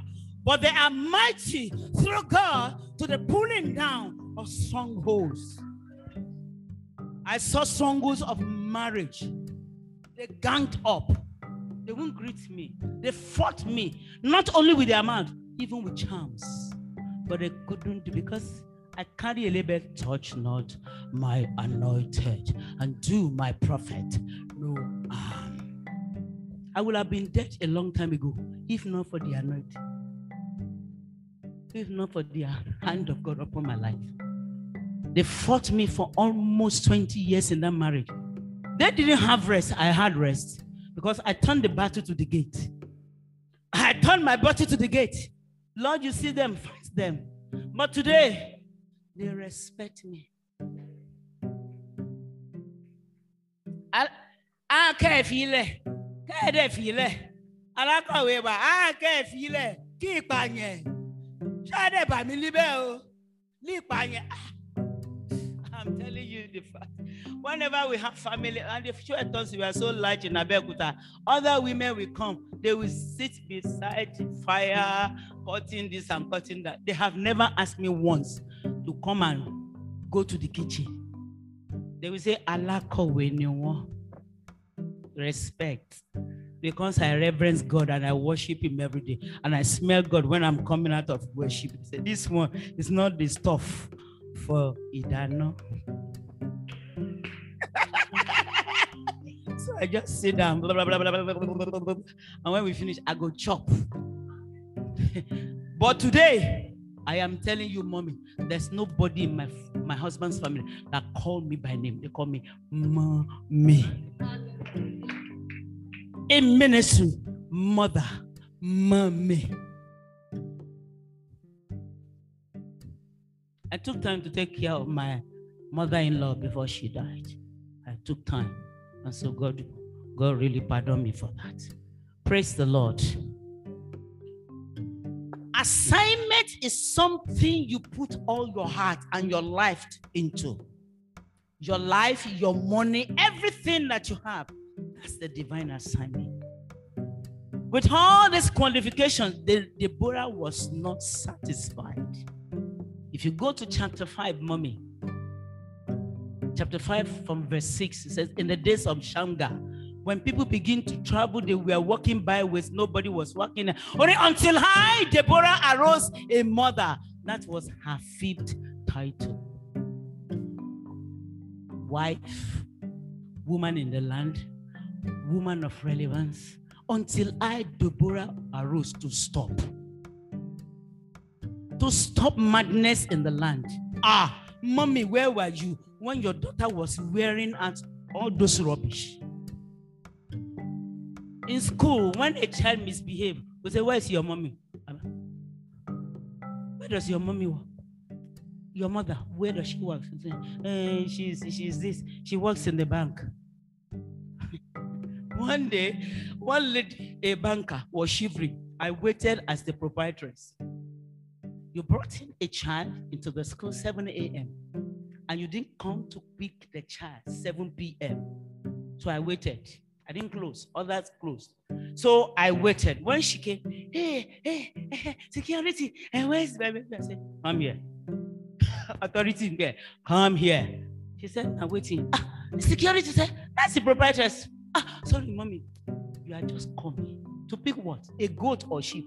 but they are mighty through God to the pulling down of strongholds. I saw strongholds of marriage. They ganged up. They won't greet me. They fought me, not only with their mouth, even with charms. But they couldn't do because I carry a label, touch not my anointed, and do my prophet no harm. I would have been dead a long time ago if not for the anointing, if not for the hand of God upon my life. They fought me for almost 20 years in that marriage. They didn't have rest, I had rest because I turned the battle to the gate. I turned my battle to the gate. Lord, you see them, fight them. But today, they respect me. I kẹ́ ẹ̀ fi lẹ̀ kẹ́ ẹ̀ dẹ̀ fi lẹ̀ alákọ̀wé wa a kẹ́ ẹ̀ fi lẹ̀ kí ìpààyàn ṣáàdẹ̀ bà mí líbẹ̀ o ní ìpààyàn. I'm telling you the fact. Whenever we have family, and the few times we are so large in Abeokuta, other women will come. They will sit beside fire, cutting this and cutting that. They have never asked me once to come and go to the kitchen. They will say, Alakowe ni wọ́n." respect because I reverence God and I worship Him every day. And I smell God when I'm coming out of worship. Say, this one is not the stuff for Idano. so I just sit down, blah, blah, blah, blah, blah, blah, blah, and when we finish, I go chop. but today, I am telling you, mommy, there's nobody in my my husband's family that call me by name. They call me mommy. In ministry, mother, mommy. I took time to take care of my mother-in-law before she died. I took time. And so God, God really pardoned me for that. Praise the Lord. Assignment is something you put all your heart and your life into. Your life, your money, everything that you have. That's the divine assignment. With all these qualifications, the, Deborah was not satisfied. If you go to chapter 5, mommy, chapter 5 from verse 6, it says, In the days of Shamgar, when people begin to travel, they were walking by with nobody was walking. Only until I, Deborah, arose a mother. That was her fifth title. Wife, woman in the land, woman of relevance. Until I, Deborah, arose to stop. To stop madness in the land. Ah, mommy, where were you when your daughter was wearing out all those rubbish? In school, when a child misbehaves, we say, Where's your mommy? Where does your mommy work? Your mother, where does she work? Eh, she's, she's this. She works in the bank. one day, one lady, a banker, was shivering. I waited as the proprietress. You brought in a child into the school 7 a.m. and you didn't come to pick the child 7 p.m. So I waited. Didn't close. Others closed. So I waited. When she came, hey, hey, hey security, and where's the baby? I said, come here. Authority in there, come here. She said, I'm waiting. Ah, security said, that's the proprietress. Ah, sorry, mommy. You are just coming to pick what? A goat or sheep?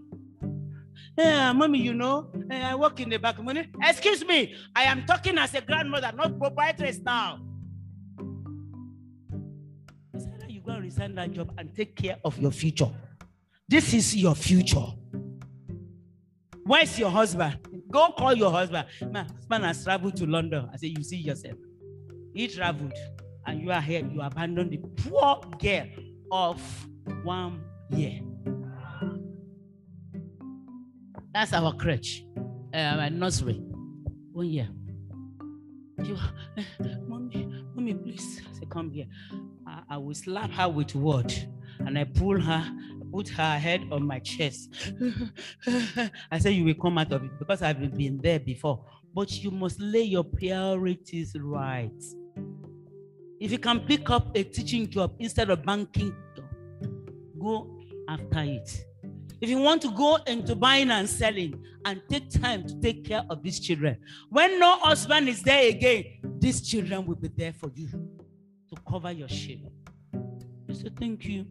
Yeah, mommy, you know, I work in the back. Excuse me, I am talking as a grandmother, not proprietress now. Resign that job and take care of your future. This is your future. Where's your husband? Go call your husband. My husband has traveled to London. I say, You see yourself. He traveled, and you are here. You abandon the poor girl of one year. That's our crutch, uh, my nursery. One year. You, mommy, mommy, please. I said, Come here. I, I will slap her with what? and I pull her put her head on my chest. I said, You will come out of it because I've been there before. But you must lay your priorities right. If you can pick up a teaching job instead of banking, go after it. If you want to go into buying and selling and take time to take care of these children, when no husband is there again, these children will be there for you cover your shame. You say, Thank you.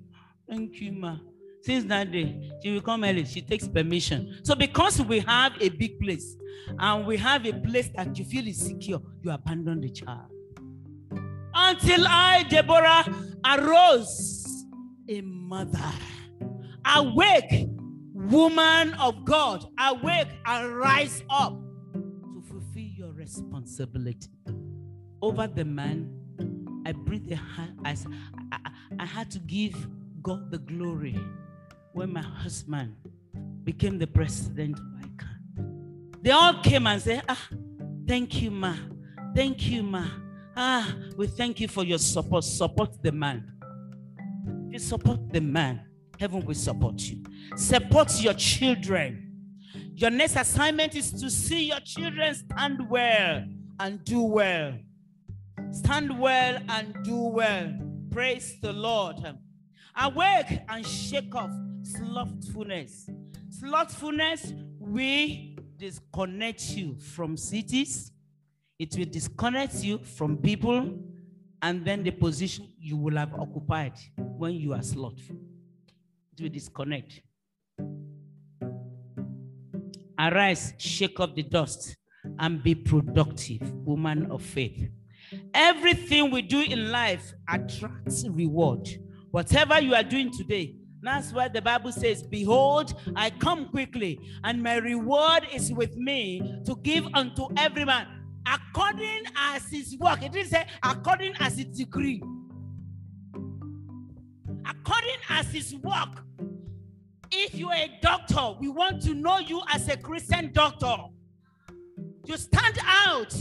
Thank you, ma. Since that day, she will come early. She takes permission. So because we have a big place and we have a place that you feel is secure, you abandon the child. Until I, Deborah, arose a mother. Awake, woman of God. Awake and rise up to fulfill your responsibility. Over the man, I breathed I had to give God the glory when my husband became the president of ICAN. They all came and said, Ah, thank you, ma. Thank you, ma. Ah, we thank you for your support. Support the man. If you support the man, heaven will support you. Support your children. Your next assignment is to see your children stand well and do well. Stand well and do well. Praise the Lord. Awake and shake off slothfulness. Slothfulness will disconnect you from cities, it will disconnect you from people, and then the position you will have occupied when you are slothful. It will disconnect. Arise, shake off the dust, and be productive, woman of faith. Everything we do in life attracts reward. Whatever you are doing today, that's why the Bible says, Behold, I come quickly, and my reward is with me to give unto every man according as his work. It didn't say according as his degree. According as his work. If you're a doctor, we want to know you as a Christian doctor. You stand out.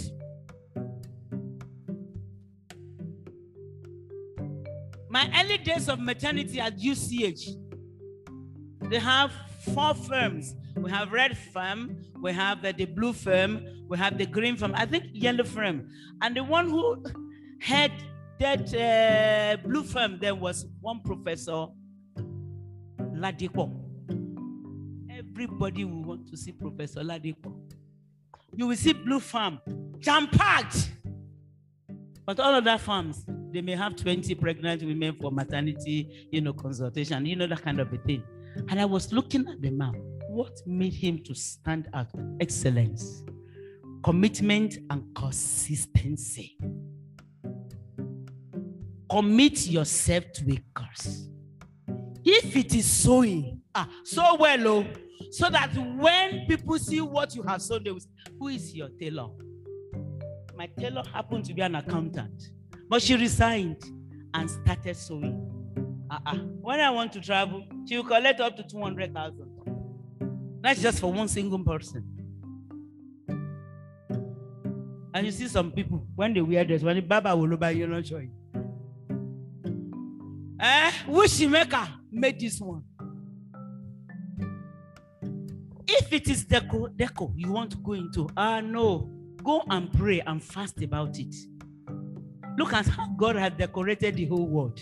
My early days of maternity at UCH, they have four firms. We have red firm, we have the, the blue firm, we have the green firm, I think yellow firm. And the one who had that uh, blue firm there was one professor, Ladipo. Everybody will want to see Professor Ladipo. You will see blue farm, jam packed. But all of that farms, they may have 20 pregnant women for maternity, you know, consultation, you know, that kind of a thing. And I was looking at the man. What made him to stand out? Excellence, commitment, and consistency. Commit yourself to a course. If it is sowing, ah, so well, oh, so that when people see what you have sown, they will say, Who is your tailor? My tailor happened to be an accountant. But she resigned and started sewing. Uh-uh. When I want to travel, she will collect up to 200,000. That's just for one single person. And you see some people, when they wear this, when the Baba will buy you, not showing. Eh? Which maker made this one? If it is deco, deco you want to go into, ah, no, go and pray and fast about it. Look at how God has decorated the whole world.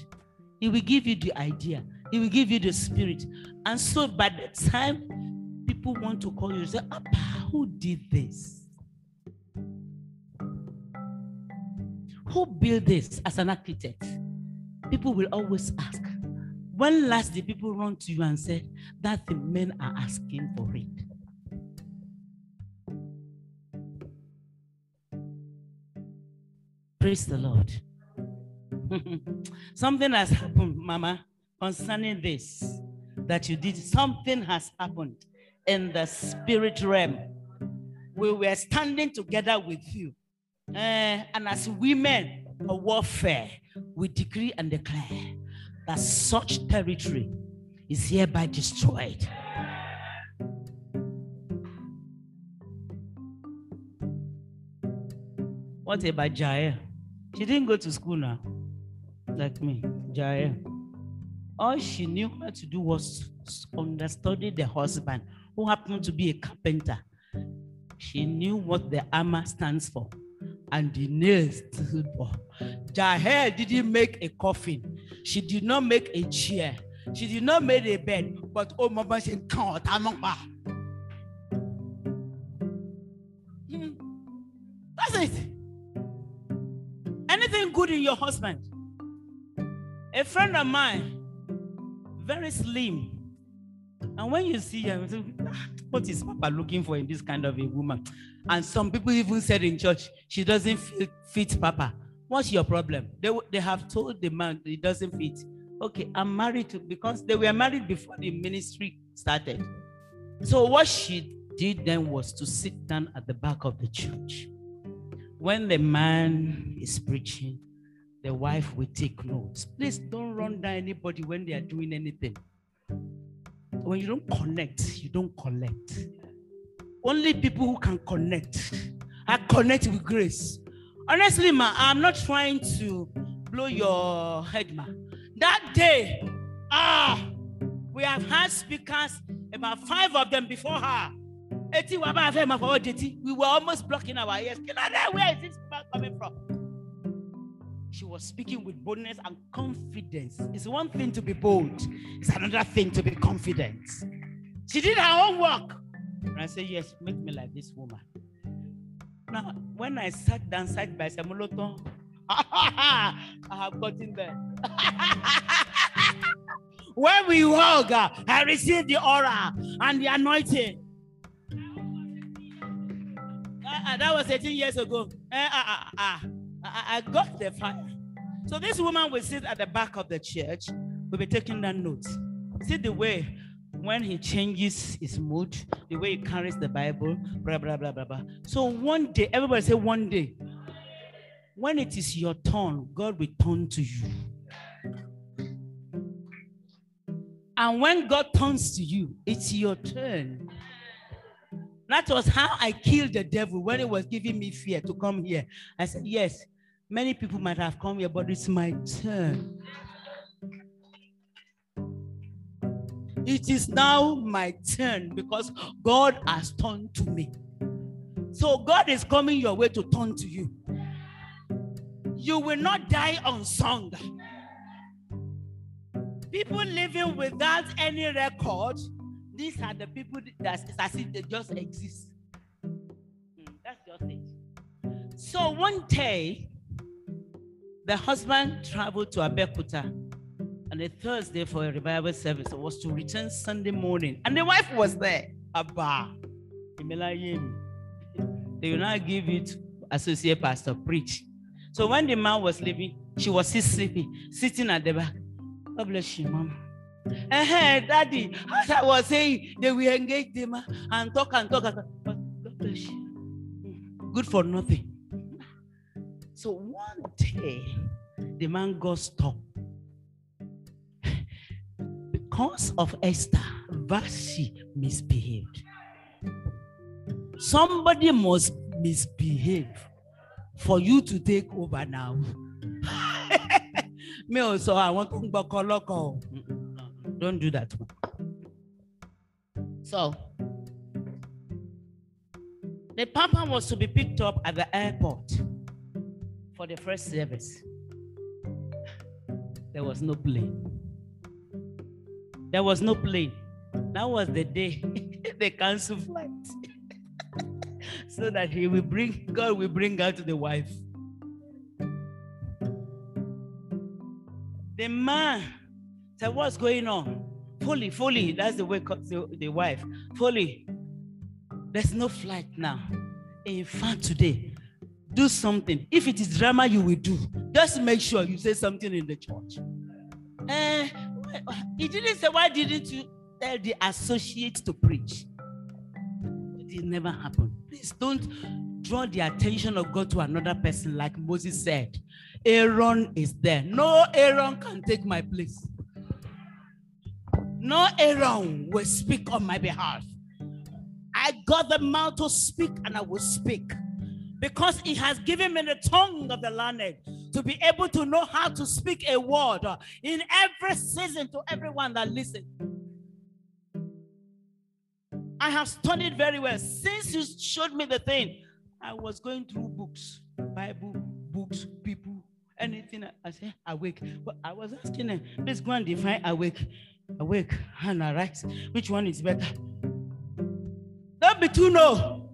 He will give you the idea, He will give you the spirit. And so by the time people want to call you, say, Abba, who did this? Who built this as an architect? People will always ask. When last did people run to you and say that the men are asking for it? Praise the Lord. Something has happened, Mama, concerning this that you did. Something has happened in the spirit realm. We were standing together with you. Uh, and as women of warfare, we decree and declare that such territory is hereby destroyed. What about Jael? She didn't go to school now, like me, Jael. All she knew how to do was understudy the husband, who happened to be a carpenter. She knew what the armor stands for and the nails stood for. Jael didn't make a coffin. She did not make a chair. She did not make a bed. But oh, mama said, hmm. That's it. Good in your husband? A friend of mine, very slim. And when you see her, ah, what is Papa looking for in this kind of a woman? And some people even said in church, she doesn't fit, Papa. What's your problem? They, they have told the man it doesn't fit. Okay, I'm married to because they were married before the ministry started. So what she did then was to sit down at the back of the church. When the man is preaching, the wife will take notes. Please don't run down anybody when they are doing anything. When you don't connect, you don't collect. Only people who can connect are connect with grace. Honestly, ma, I'm not trying to blow your head, ma. That day, ah, we have had speakers, about five of them before her. We were almost blocking our ears. Where is this coming from? Was speaking with boldness and confidence. It's one thing to be bold, it's another thing to be confident. She did her own work. And I said, Yes, make me like this woman. Now, when I sat down side by Samoloton, I have gotten there. when we walk, I received the aura and the anointing. Uh, that was 18 years ago. Uh, uh, I, I got the fire. So this woman will sit at the back of the church. We'll be taking that notes. See the way when he changes his mood, the way he carries the Bible, blah, blah, blah, blah, blah. So one day, everybody say one day, when it is your turn, God will turn to you. And when God turns to you, it's your turn. That was how I killed the devil when he was giving me fear to come here. I said, Yes, many people might have come here, but it's my turn. It is now my turn because God has turned to me. So God is coming your way to turn to you. You will not die unsung. People living without any record these are the people that it's as if they just exist. Mm, that's just it. So one day, the husband traveled to Abeokuta on a Thursday for a revival service. It was to return Sunday morning. And the wife was there. Abba. They will not give it associate pastor preach. So when the man was leaving, she was sleeping, sitting at the back. God bless you, mama. Uh-huh, daddy, as I was saying, they will engage them and talk and talk. And talk. God bless you. Good for nothing. So one day, the man got stopped. Because of Esther, Vashti misbehaved. Somebody must misbehave for you to take over now. Me also, I want to go local. Don't do that. So, the Papa was to be picked up at the airport for the first service. There was no plane. There was no plane. That was the day they canceled flight. so that he will bring, God will bring out to the wife. The man said, What's going on? Fully, fully. That's the way the, the wife. Fully. There's no flight now. In fact, today, do something. If it is drama, you will do. Just make sure you say something in the church. Uh, he didn't say, why didn't you tell the associates to preach? It never happened. Please don't draw the attention of God to another person, like Moses said. Aaron is there. No Aaron can take my place. No Aaron will speak on my behalf. I got the mouth to speak and I will speak because he has given me the tongue of the learned to be able to know how to speak a word in every season to everyone that listens. I have studied very well. Since you showed me the thing, I was going through books, Bible, books, people, anything. I say awake. But I was asking them, please go and define awake. Awake and arise. Which one is better? Don't be too no.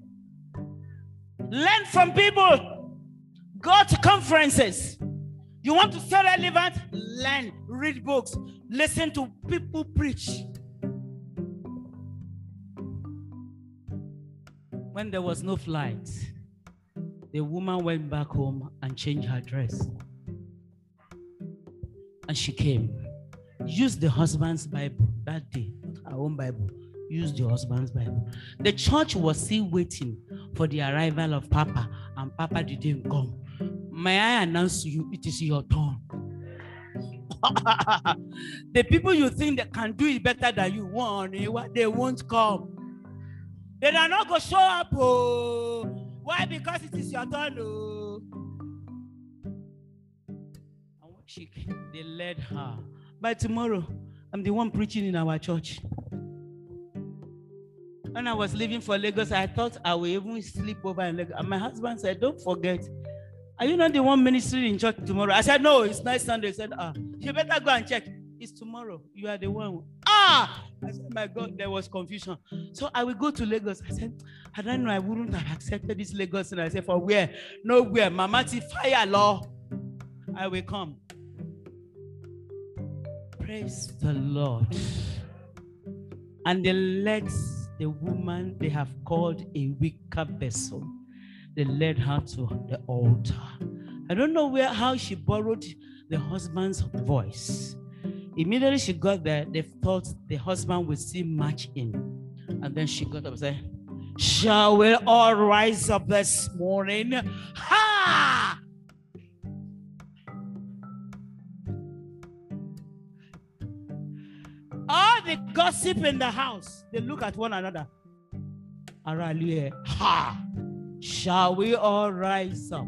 Learn from people. Go to conferences. You want to stay relevant? Learn, read books, listen to people preach. When there was no flight, the woman went back home and changed her dress. And she came. Used the husband's Bible that day, her own Bible. Used the husband's Bible. The church was still waiting for the arrival of Papa, and Papa didn't come. May I announce to you, it is your turn. the people you think that can do it better than you want, they won't come. They are not going to show up. Oh. Why? Because it is your turn. Oh. And when she they led her. By tomorrow, I'm the one preaching in our church. When I was leaving for Lagos, I thought I would even sleep over in Lagos. And my husband said, Don't forget, are you not the one ministry in church tomorrow? I said, No, it's not Sunday. He said, Ah, you better go and check. It's tomorrow. You are the one. Ah! I said, My God, there was confusion. So I will go to Lagos. I said, I don't know, I wouldn't have accepted this Lagos. And I said, For where? Nowhere. Mama, fire law. I will come. Praise the Lord. And they let the woman they have called a weaker vessel. They led her to the altar. I don't know where how she borrowed the husband's voice. Immediately she got there, they thought the husband would see match in. And then she got up and said, Shall we all rise up this morning? Ha! The gossip in the house, they look at one another. Ha! Shall we all rise up?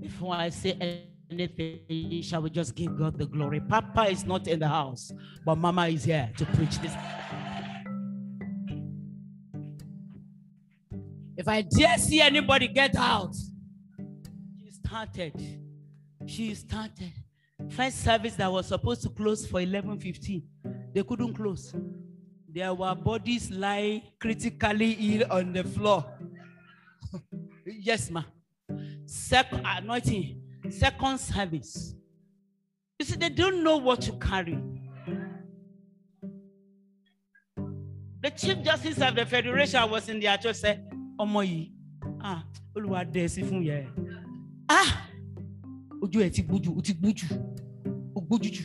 Before I say anything, shall we just give God the glory? Papa is not in the house, but Mama is here to preach this. If I dare see anybody get out, she started. She started. First service that was supposed to close for 11:15, they couldn't close. There were bodies lying critically ill on the floor. yes, ma. Second anointing, second service. You see, they don't know what to carry. The Chief Justice of the Federation was in their church said, Ọmọ ah, sí fún yẹ. Ah, ojú ẹ̀ ti gbójú, ó ti gbójú, ó gbójú jù.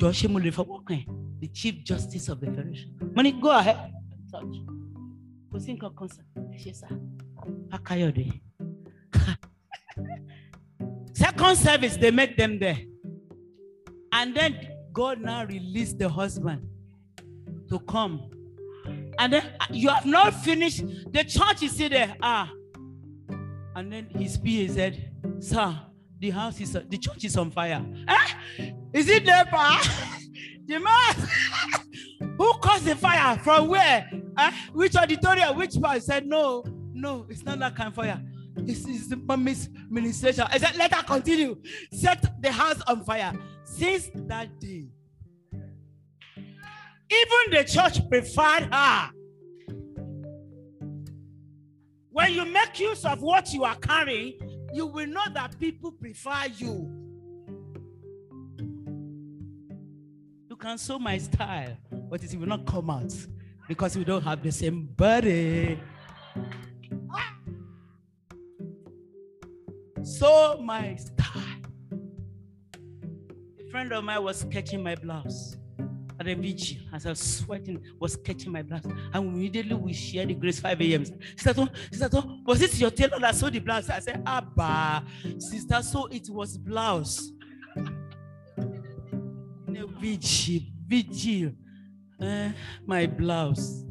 Jọ ṣé mo lè fọwọ́ kàn ẹ́? the Chief Justice of the Federation. Money, go ahead touch. Kò sí nǹkan kan sà, ṣe sà, Akayode. Second service, they make them there. And then God now released the husband to come. And then uh, you have not finished. The church is still there. Ah. And then his PA said, Sir, the house is, the church is on fire. Eh? Is it there, pa? The man who caused the fire from where? Uh, which auditorium? Which part? said, No, no, it's not that kind of fire. This is the mommy's. I said, Let her continue. Set the house on fire. Since that day, even the church preferred her. When you make use of what you are carrying, you will know that people prefer you. You can sew my style, but it will not come out because we don't have the same body. So my style. A friend of mine was sketching my blouse vigil as I was sweating, was catching my blouse. And immediately we shared the grace 5 a.m. Sister, Tom, Sister, was it your tailor that sewed the blouse? I said, Abba, sister, so it was blouse. Vigil, vigil, uh, my blouse.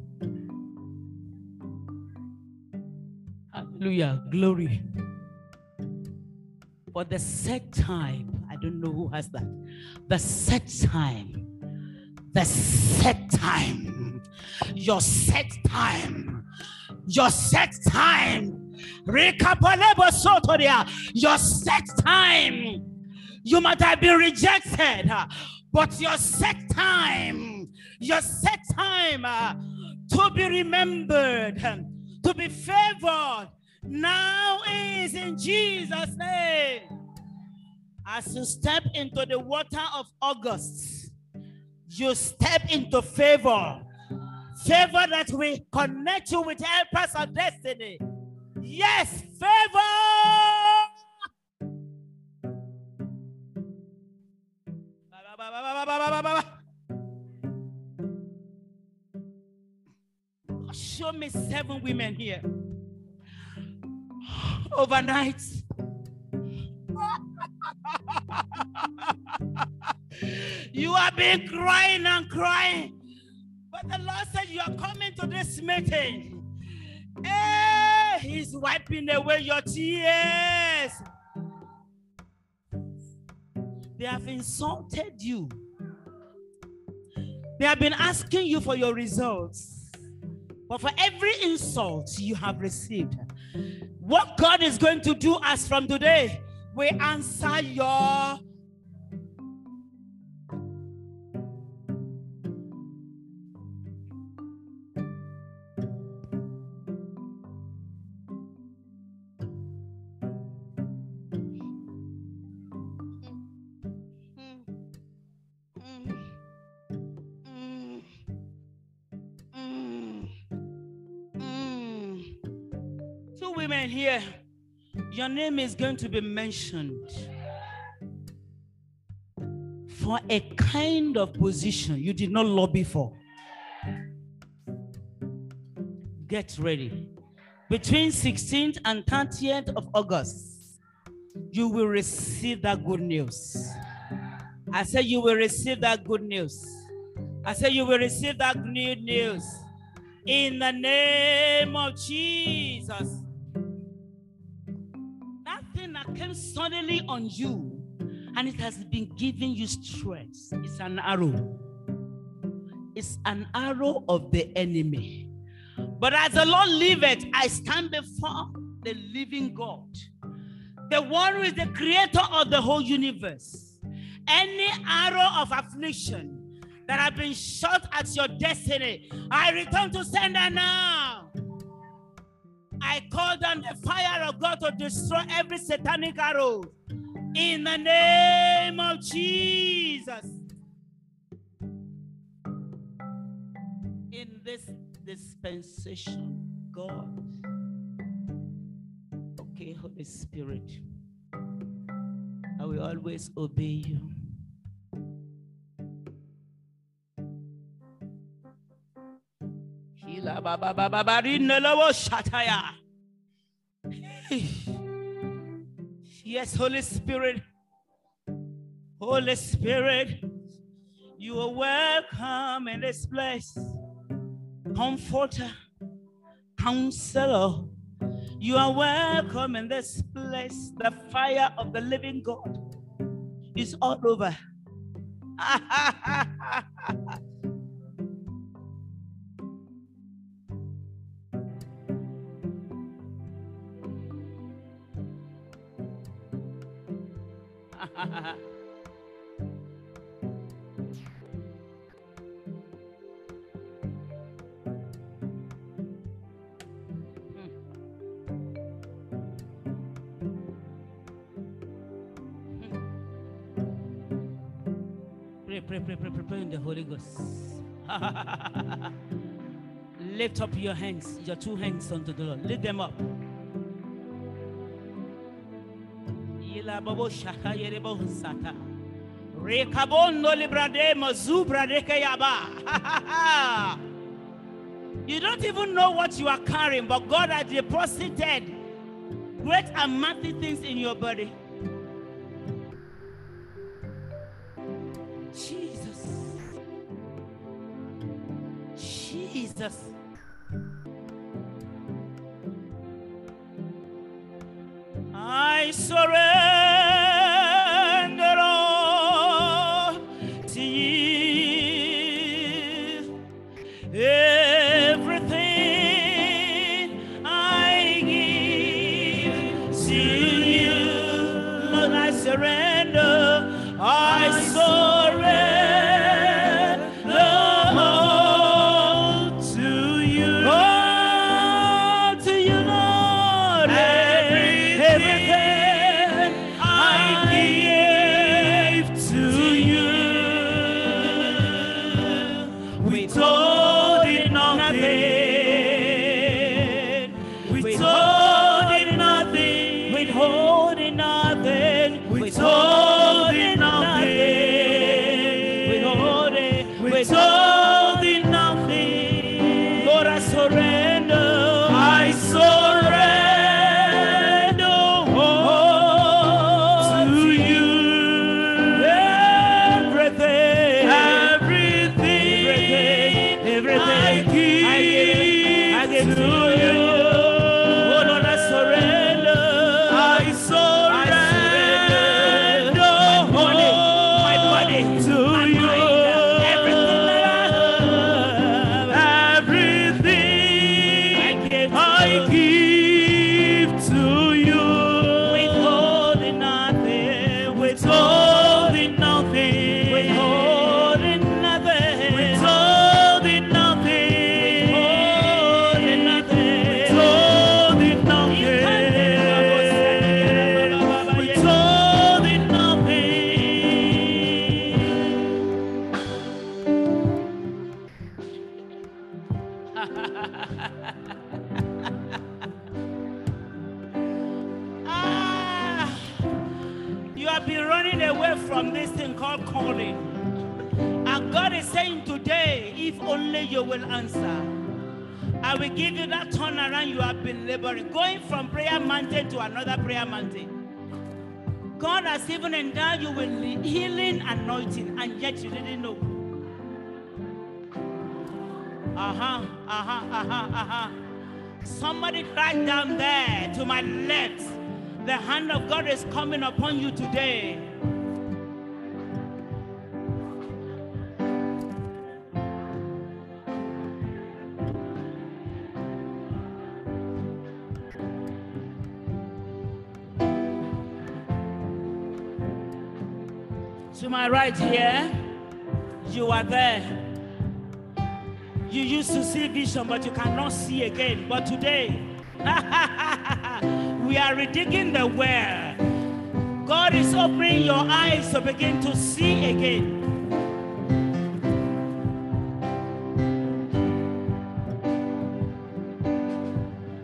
Hallelujah, glory. For the set time, I don't know who has that. The set time the set time. Your set time. Your set time. Your set time. You might have been rejected, but your set time, your set time uh, to be remembered, to be favored, now is in Jesus' name. As you step into the water of August, you step into favor. Favor that will connect you with helpers of destiny. Yes, favor. Show me seven women here. Overnight. You have been crying and crying. But the Lord said, You are coming to this meeting. Hey, He's wiping away your tears. They have insulted you. They have been asking you for your results. But for every insult you have received, what God is going to do as from today, we answer your your name is going to be mentioned for a kind of position you did not lobby for. Get ready. Between 16th and 30th of August, you will receive that good news. I said, You will receive that good news. I said, You will receive that good news in the name of Jesus suddenly on you and it has been giving you stress. It's an arrow. It's an arrow of the enemy. But as the Lord liveth, I stand before the living God, the one who is the creator of the whole universe. Any arrow of affliction that have been shot at your destiny, I return to sender now. I call down the fire of God to destroy every satanic arrow in the name of Jesus. In this dispensation, God, okay, Holy Spirit, I will always obey you. Yes, Holy Spirit. Holy Spirit, you are welcome in this place. Comforter, counselor, you are welcome in this place. The fire of the living God is all over. pray, pray, pray, pray, pray, in the Holy Ghost. Lift up your hands, your two hands unto the Lord. Lift them up. Shaka yere bo sata. Rekabondo librade mazubra yaba. You don't even know what you are carrying, but God has deposited great and mighty things in your body. Hand of God is coming upon you today. To my right here, you are there. You used to see vision, but you cannot see again. But today, we are redigging the well. God is opening your eyes to begin to see again.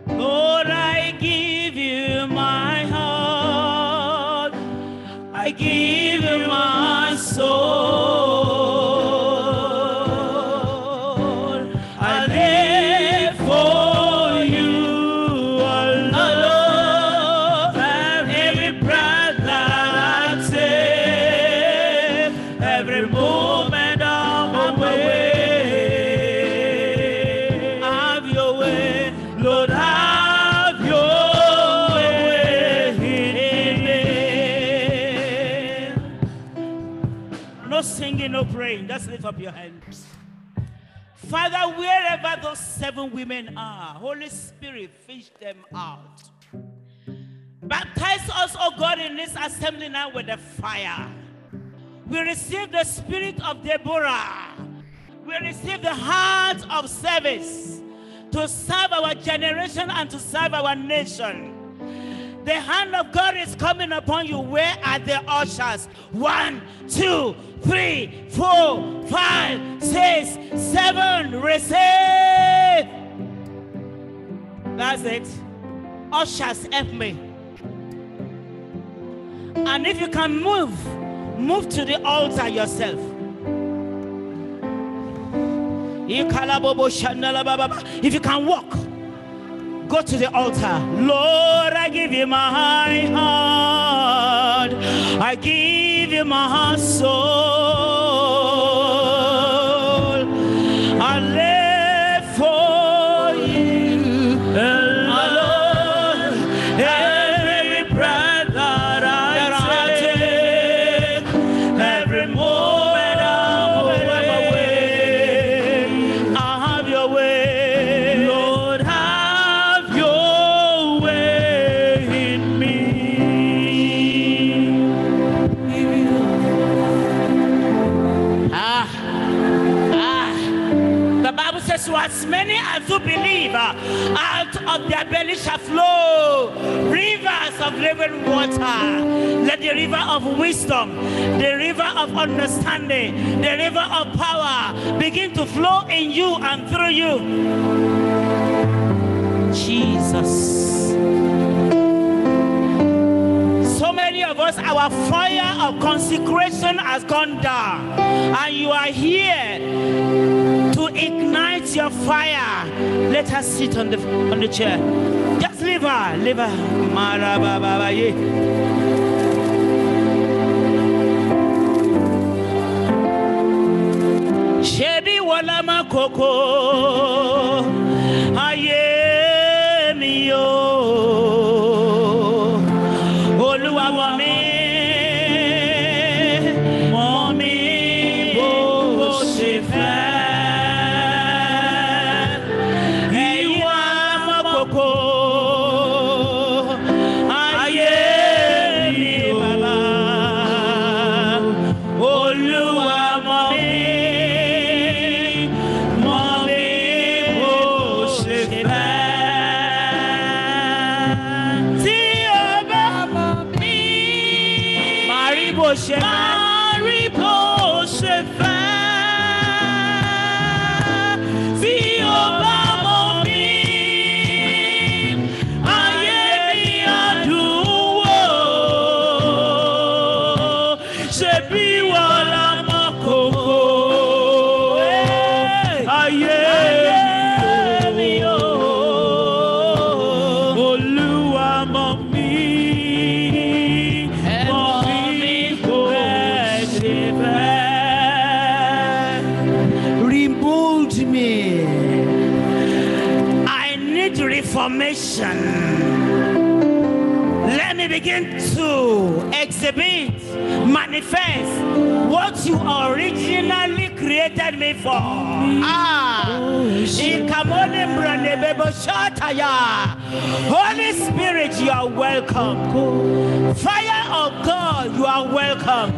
Lord, I give you my heart. I give you my No singing, no praying. Just lift up your hands. Father, wherever those seven women are, Holy Spirit, fish them out. Baptize us, oh God, in this assembly now with the fire. We receive the spirit of Deborah. We receive the heart of service to serve our generation and to serve our nation. The hand of God is coming upon you. Where are the ushers? One, two, three, four, five, six, seven. Receive. That's it. Ushers, help me. And if you can move, move to the altar yourself. If you can walk, go to the altar. Lord, I give you my heart. I give you my soul. Living water. Let the river of wisdom, the river of understanding, the river of power begin to flow in you and through you. Jesus. So many of us, our fire of consecration has gone down, and you are here to ignite your fire. Let us sit on the on the chair. Just leave her, leave her. Shebi wala makoko me for. Ah, Holy Spirit, you are welcome. Fire of God, you are welcome.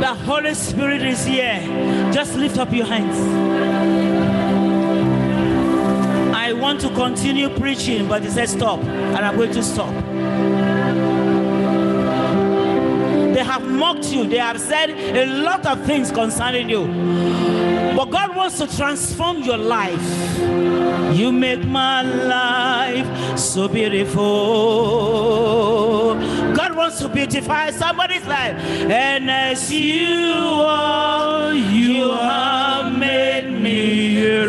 The Holy Spirit is here. Just lift up your hands. Continue preaching, but he said stop, and I'm going to stop. They have mocked you, they have said a lot of things concerning you. But God wants to transform your life. You make my life so beautiful. God wants to beautify somebody's life. And as you are, you have made me here.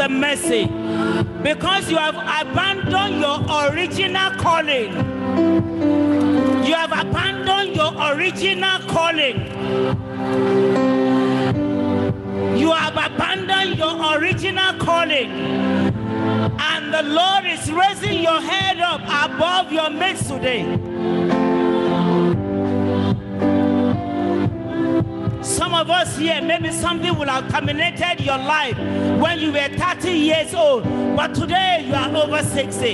The mercy because you have abandoned your original calling. You have abandoned your original calling. You have abandoned your original calling. And the Lord is raising your head up above your mates today. Some of us here, maybe something will have terminated your life when you were 30 years old, but today you are over 60.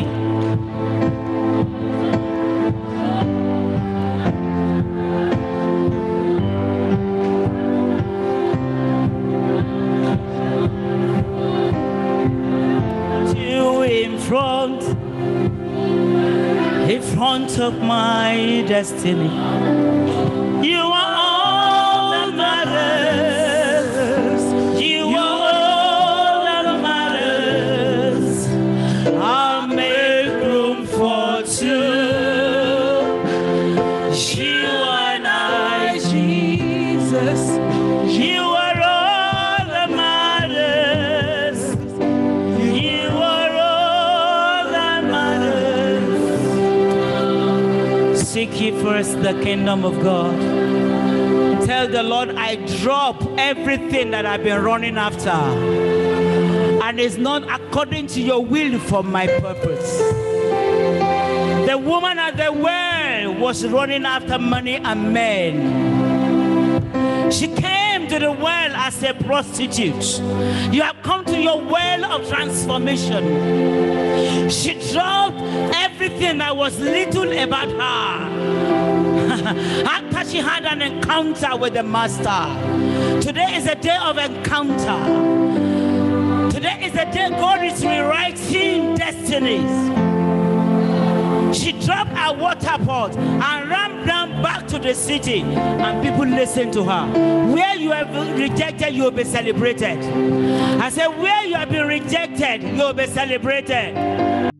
You in front, in front of my destiny. The kingdom of God. Tell the Lord, I drop everything that I've been running after. And it's not according to your will for my purpose. The woman at the well was running after money and men. She came to the well as a prostitute. You have come to your well of transformation. She dropped everything that was little about her. After she had an encounter with the Master. Today is a day of encounter. Today is a day God is rewriting destinies. She dropped her water pot and ran down back to the city, and people listened to her. Where you have been rejected, you will be celebrated. I said, Where you have been rejected, you will be celebrated.